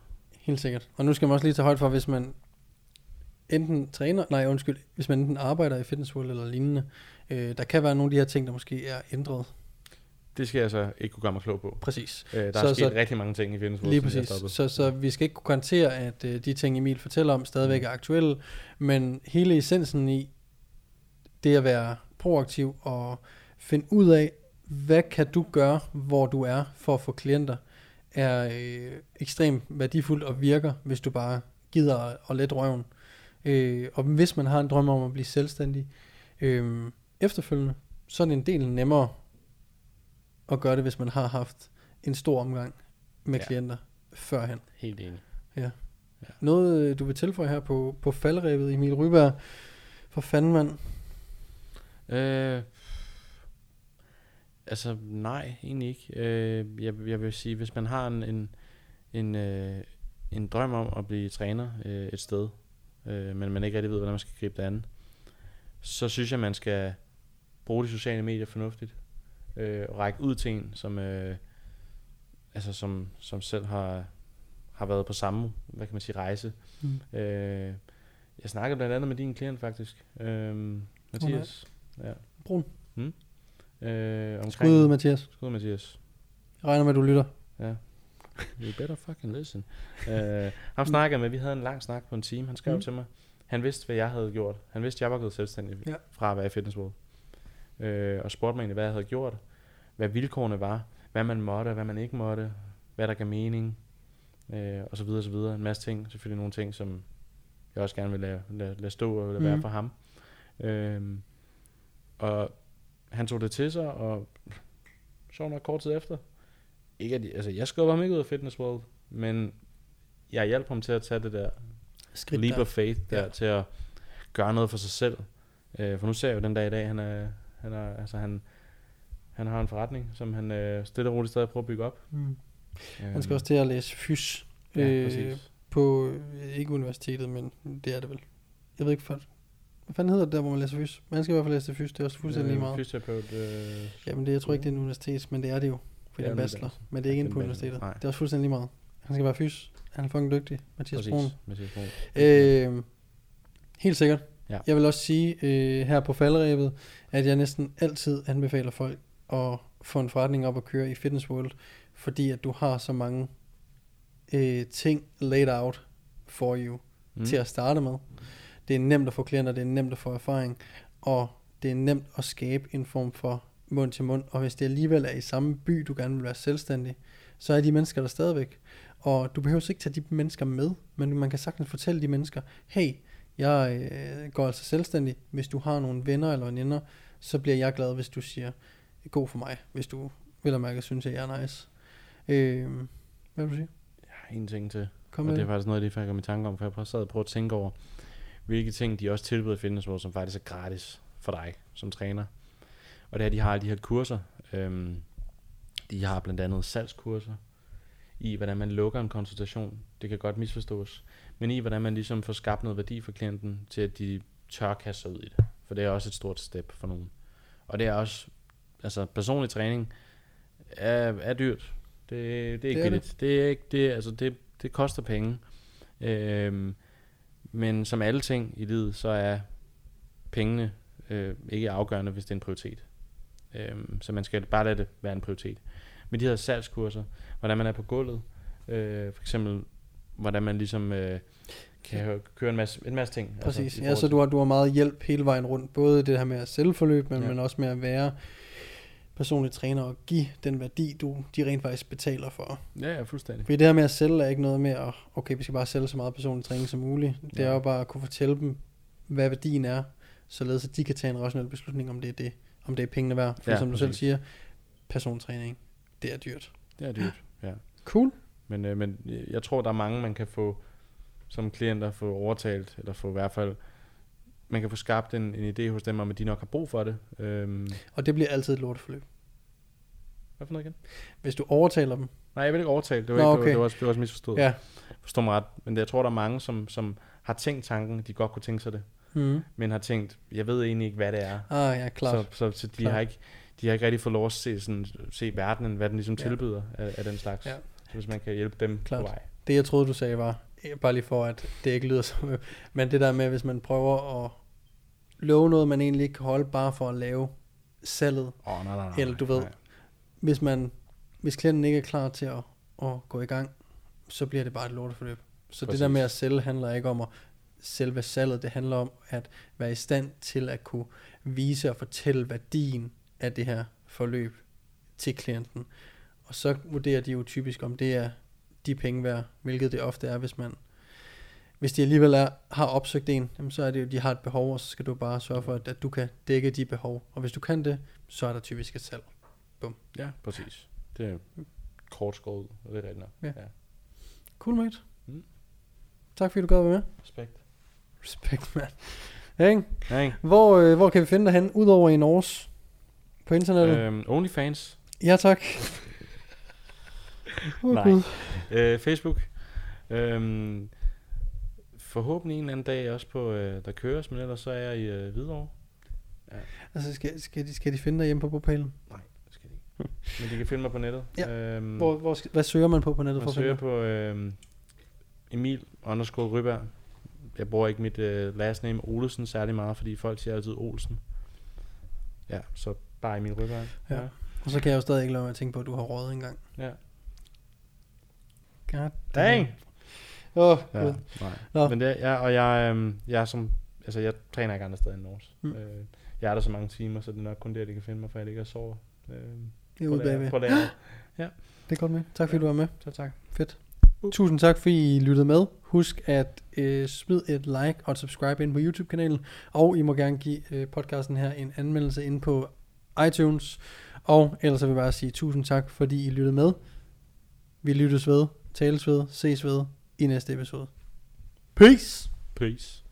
[SPEAKER 1] Helt sikkert. Og nu skal man også lige tage højde for, hvis man enten træner, nej undskyld, hvis man enten arbejder i Fitness World eller lignende, øh, der kan være nogle af de her ting, der måske er ændret.
[SPEAKER 2] Det skal jeg så ikke kunne gøre mig klog på.
[SPEAKER 1] Præcis.
[SPEAKER 2] Øh, der
[SPEAKER 1] Så-
[SPEAKER 2] er sket
[SPEAKER 1] så-
[SPEAKER 2] rigtig mange ting i Fitness World,
[SPEAKER 1] Lige præcis. Så, så vi skal ikke kunne garantere, at øh, de ting, Emil fortæller om, stadigvæk er aktuelle, men hele essensen i det at være proaktiv og finde ud af, hvad kan du gøre, hvor du er, for at få klienter, er øh, ekstremt værdifuldt og virker, hvis du bare gider at, at lette røven. Øh, og hvis man har en drøm om at blive selvstændig øh, efterfølgende, så er det en del nemmere at gøre det, hvis man har haft en stor omgang med
[SPEAKER 2] Ja.
[SPEAKER 1] klienter førhen.
[SPEAKER 2] Helt enig.
[SPEAKER 1] Noget, øh, du vil tilføje her på, på faldrebet, Emil Ryberg, for fanden mand.
[SPEAKER 2] Øh, altså nej, egentlig ikke. Øh, jeg, jeg vil sige, hvis man har en, en, en, øh, en drøm om at blive træner øh, et sted, øh, men man ikke rigtig ved, hvordan man skal gribe det an, så synes jeg, man skal bruge de sociale medier fornuftigt. Øh, og række ud til en, som, øh, altså som, som selv har, har været på samme, hvad kan man sige, rejse.
[SPEAKER 1] Mm.
[SPEAKER 2] Øh, jeg snakkede blandt andet med din klient faktisk, øh, Mathias. Ja.
[SPEAKER 1] Brun.
[SPEAKER 2] Øh, omkring,
[SPEAKER 1] Skud, Mathias.
[SPEAKER 2] Skud, Mathias.
[SPEAKER 1] Jeg regner med, at du lytter.
[SPEAKER 2] Ja. You better fucking listen. øh, ham snakkede med, vi havde en lang snak på en time. Han skrev
[SPEAKER 1] Mm.
[SPEAKER 2] mm. til mig. Han vidste, hvad jeg havde gjort. Han vidste, at jeg var gået selvstændig
[SPEAKER 1] Ja.
[SPEAKER 2] fra at være i Fitness World. Øh, og spurgte mig egentlig, hvad jeg havde gjort. Hvad vilkårene var. Hvad man måtte, hvad man ikke måtte. Hvad der gav mening. Øh, og så videre, og så videre. En masse ting. Selvfølgelig nogle ting, som jeg også gerne vil lade, lade, lade stå og lade være
[SPEAKER 1] Mhm.
[SPEAKER 2] for ham. Øh, og han tog det til sig, og så nok kort tid efter. Ikke at, altså, jeg skubber ham ikke ud af Fitness World, men jeg hjalp ham til at tage det der
[SPEAKER 1] Skridt
[SPEAKER 2] leap
[SPEAKER 1] der.
[SPEAKER 2] of faith der,
[SPEAKER 1] Ja.
[SPEAKER 2] til at gøre noget for sig selv. Øh, for nu ser jeg jo den dag i dag, han er, han er, altså han, han har en forretning, som han øh, stille og roligt stadig prøver at bygge op.
[SPEAKER 1] Mm. Han
[SPEAKER 2] Øhm,
[SPEAKER 1] skal også til at læse fys
[SPEAKER 2] ja,
[SPEAKER 1] øh,
[SPEAKER 2] præcis.
[SPEAKER 1] på, øh, ikke universitetet, men det er det vel. Jeg ved ikke, for, hvad fanden hedder det der, hvor man læser fys? Man skal i hvert fald læse fys, det er også fuldstændig lige
[SPEAKER 2] Øh,
[SPEAKER 1] meget.
[SPEAKER 2] Fysioterapeut. Øh,
[SPEAKER 1] Jamen det, jeg tror ikke, det er en universitet, men det er det jo. Er en bachelor. Men det er ikke inde på
[SPEAKER 2] er
[SPEAKER 1] universitetet.
[SPEAKER 2] Nej.
[SPEAKER 1] Det er også fuldstændig lige meget. Han skal være fys. Han er fucking dygtig. Mathias. Brun.
[SPEAKER 2] Mathias Brun.
[SPEAKER 1] Øh, helt sikkert.
[SPEAKER 2] Ja.
[SPEAKER 1] Jeg vil også sige øh, her på faldrebet, at jeg næsten altid anbefaler folk at få en forretning op at køre i Fitness World, fordi at du har så mange øh, ting laid out for you mm. til at starte med. Det er nemt at få klienter, det er nemt at få erfaring, og det er nemt at skabe en form for mund til mund, og hvis det alligevel er i samme by, du gerne vil være selvstændig, så er de mennesker der stadigvæk. Og du behøver ikke tage de mennesker med, men man kan sagtens fortælle de mennesker, hey, jeg øh, går altså selvstændig. Hvis du har nogle venner eller veninder, så bliver jeg glad, hvis du siger, god for mig, hvis du vil og mærke, synes, at jeg er nice. Øh, hvad vil du sige?
[SPEAKER 2] Jeg har en ting til.
[SPEAKER 1] Kom
[SPEAKER 2] og
[SPEAKER 1] med
[SPEAKER 2] det er faktisk noget af det, jeg kom i tanke om, for jeg sad og prøvede at tænke over, hvilke ting de også tilbyder i Fitness World, som faktisk er gratis for dig som træner. Og det er, at de har de her kurser. Øhm, de har blandt andet salgskurser i, hvordan man lukker en konsultation. Det kan godt misforstås. Men i, hvordan man ligesom får skabt noget værdi for klienten, til at de tør kaste sig ud i det. For det er også et stort step for nogen. Og det er også, altså personlig træning er, er dyrt. Det, det er ikke
[SPEAKER 1] Det er det.
[SPEAKER 2] billigt. Det, er ikke, det, altså det, det koster penge. Øhm, men som alle ting i livet, så er pengene øh, ikke afgørende, hvis det er en prioritet. Øhm, så man skal bare lade det være en prioritet. Men de her salgskurser, hvordan man er på gulvet, øh, for eksempel, hvordan man ligesom øh, kan køre en masse, en masse ting.
[SPEAKER 1] Præcis.
[SPEAKER 2] Altså,
[SPEAKER 1] ja, så du har, du har meget hjælp hele vejen rundt. Både det her med at selvforløb, men, ja. Men også med at være personlig træner og give den værdi, du de rent faktisk betaler for.
[SPEAKER 2] Ja, ja, fuldstændig.
[SPEAKER 1] Fordi det her med at sælge er ikke noget med at, okay, vi skal bare sælge så meget personlig træning som muligt. Det er
[SPEAKER 2] Ja.
[SPEAKER 1] jo bare at kunne fortælle dem, hvad værdien er, således at de kan tage en rationel beslutning, om det er det, om det er pengene værd. For
[SPEAKER 2] Ja,
[SPEAKER 1] som du selv
[SPEAKER 2] præcis.
[SPEAKER 1] siger, personlig træning, det er dyrt.
[SPEAKER 2] Det er dyrt, ja.
[SPEAKER 1] Cool.
[SPEAKER 2] Men, øh, men jeg tror, der er mange, man kan få som klienter få overtalt, eller få i hvert fald, man kan få skabt en, en idé hos dem om, at de nok har brug for det. Øhm,
[SPEAKER 1] Og det bliver altid et lorteforløb.
[SPEAKER 2] hvad for noget igen?
[SPEAKER 1] Hvis du overtaler dem,
[SPEAKER 2] Nej, jeg vil ikke overtale. Det var,
[SPEAKER 1] Nå,
[SPEAKER 2] ikke,
[SPEAKER 1] okay.
[SPEAKER 2] det var, det var, det var også misforstået.
[SPEAKER 1] ja,
[SPEAKER 2] Forstår mig ret. Men jeg tror, der er mange, som, som har tænkt tanken, de godt kunne tænke sig det,
[SPEAKER 1] mm.
[SPEAKER 2] men har tænkt, jeg ved egentlig ikke, hvad det er.
[SPEAKER 1] ah ja, klart.
[SPEAKER 2] Så, så, så de,
[SPEAKER 1] Klart.
[SPEAKER 2] har ikke, de har ikke rigtig fået lov at se, sådan, se verdenen, hvad den ligesom
[SPEAKER 1] Ja.
[SPEAKER 2] tilbyder af, af den slags.
[SPEAKER 1] Ja.
[SPEAKER 2] Så hvis man kan hjælpe dem
[SPEAKER 1] Klart.
[SPEAKER 2] på vej.
[SPEAKER 1] Det jeg troede du sagde var, eh, bare lige for at det ikke lyder som, men det der med, hvis man prøver at love noget, man egentlig ikke kan holde, bare for at lave salget.
[SPEAKER 2] Oh, nej, nej, nej.
[SPEAKER 1] Eller du ved,
[SPEAKER 2] nej.
[SPEAKER 1] Hvis man, hvis klienten ikke er klar til at, at gå i gang, så bliver det bare et lorteforløb. Så det
[SPEAKER 2] Præcis.
[SPEAKER 1] der med at sælge handler ikke om at selve salget, det handler om at være i stand til at kunne vise og fortælle værdien af det her forløb til klienten. Og så vurderer de jo typisk, om det er de penge værd, hvilket det ofte er, hvis man hvis de alligevel er, har opsøgt en, jamen så er det jo, de har et behov, og så skal du bare sørge for, at, at du kan dække de behov. Og hvis du kan det, så er der typisk et salg.
[SPEAKER 2] Ja, præcis. Det er kort skåret ud, og det er rigtigt nok.
[SPEAKER 1] Ja.
[SPEAKER 2] ja.
[SPEAKER 1] Cool, mate.
[SPEAKER 2] Mm.
[SPEAKER 1] Tak fordi du gad være med.
[SPEAKER 2] Respekt.
[SPEAKER 1] Respekt, mand. Ja, ikke?
[SPEAKER 2] Ja, ikke?
[SPEAKER 1] Hvor, øh, hvor kan vi finde dig hen, udover i Norge? På internettet? Øh.
[SPEAKER 2] Øhm, OnlyFans.
[SPEAKER 1] Ja, tak. Oh,
[SPEAKER 2] Nej. Øh, Facebook. Øhm, forhåbentlig en eller anden dag også på, øh, der køres, men ellers så er jeg i øh, Hvidovre.
[SPEAKER 1] Altså, skal, skal, de, skal de finde dig hjemme på bopælen?
[SPEAKER 2] Nej, det skal de ikke. Men de kan finde mig på nettet.
[SPEAKER 1] Ja.
[SPEAKER 2] Øhm,
[SPEAKER 1] Hvor, hvor, hvad søger man på på nettet?
[SPEAKER 2] man
[SPEAKER 1] for
[SPEAKER 2] søger på øh, Emil underscore Ryberg. Jeg bruger ikke mit øh, last name Olesen særlig meget, fordi folk siger altid Olsen. Ja, så bare Emil Ryberg.
[SPEAKER 1] Ja. Og så kan jeg jo stadig ikke lade mig at tænke på, at du har rådet engang.
[SPEAKER 2] ja.
[SPEAKER 1] God
[SPEAKER 2] Dang!
[SPEAKER 1] Åh, oh,
[SPEAKER 2] Ja, nej.
[SPEAKER 1] Nå.
[SPEAKER 2] Men det, ja, og jeg, øhm, jeg er som, altså jeg træner ikke andre steder end Norge.
[SPEAKER 1] Mm.
[SPEAKER 2] Øh, jeg er der så mange timer, så det er nok kun der, de kan finde mig, for jeg ligger og sover. Øh,
[SPEAKER 1] Det er ude bagved.
[SPEAKER 2] På det
[SPEAKER 1] Det er godt med. Tak fordi du var med.
[SPEAKER 2] Så tak.
[SPEAKER 1] Fedt. Tusind tak, fordi I lyttede med. Husk at øh, smid et like og et subscribe ind på YouTube-kanalen. Og I må gerne give øh, podcasten her en anmeldelse ind på iTunes. Og ellers vil jeg bare sige tusind tak, fordi I lyttede med. Vi lyttes ved, tales ved, ses ved i næste episode. Peace!
[SPEAKER 2] Peace.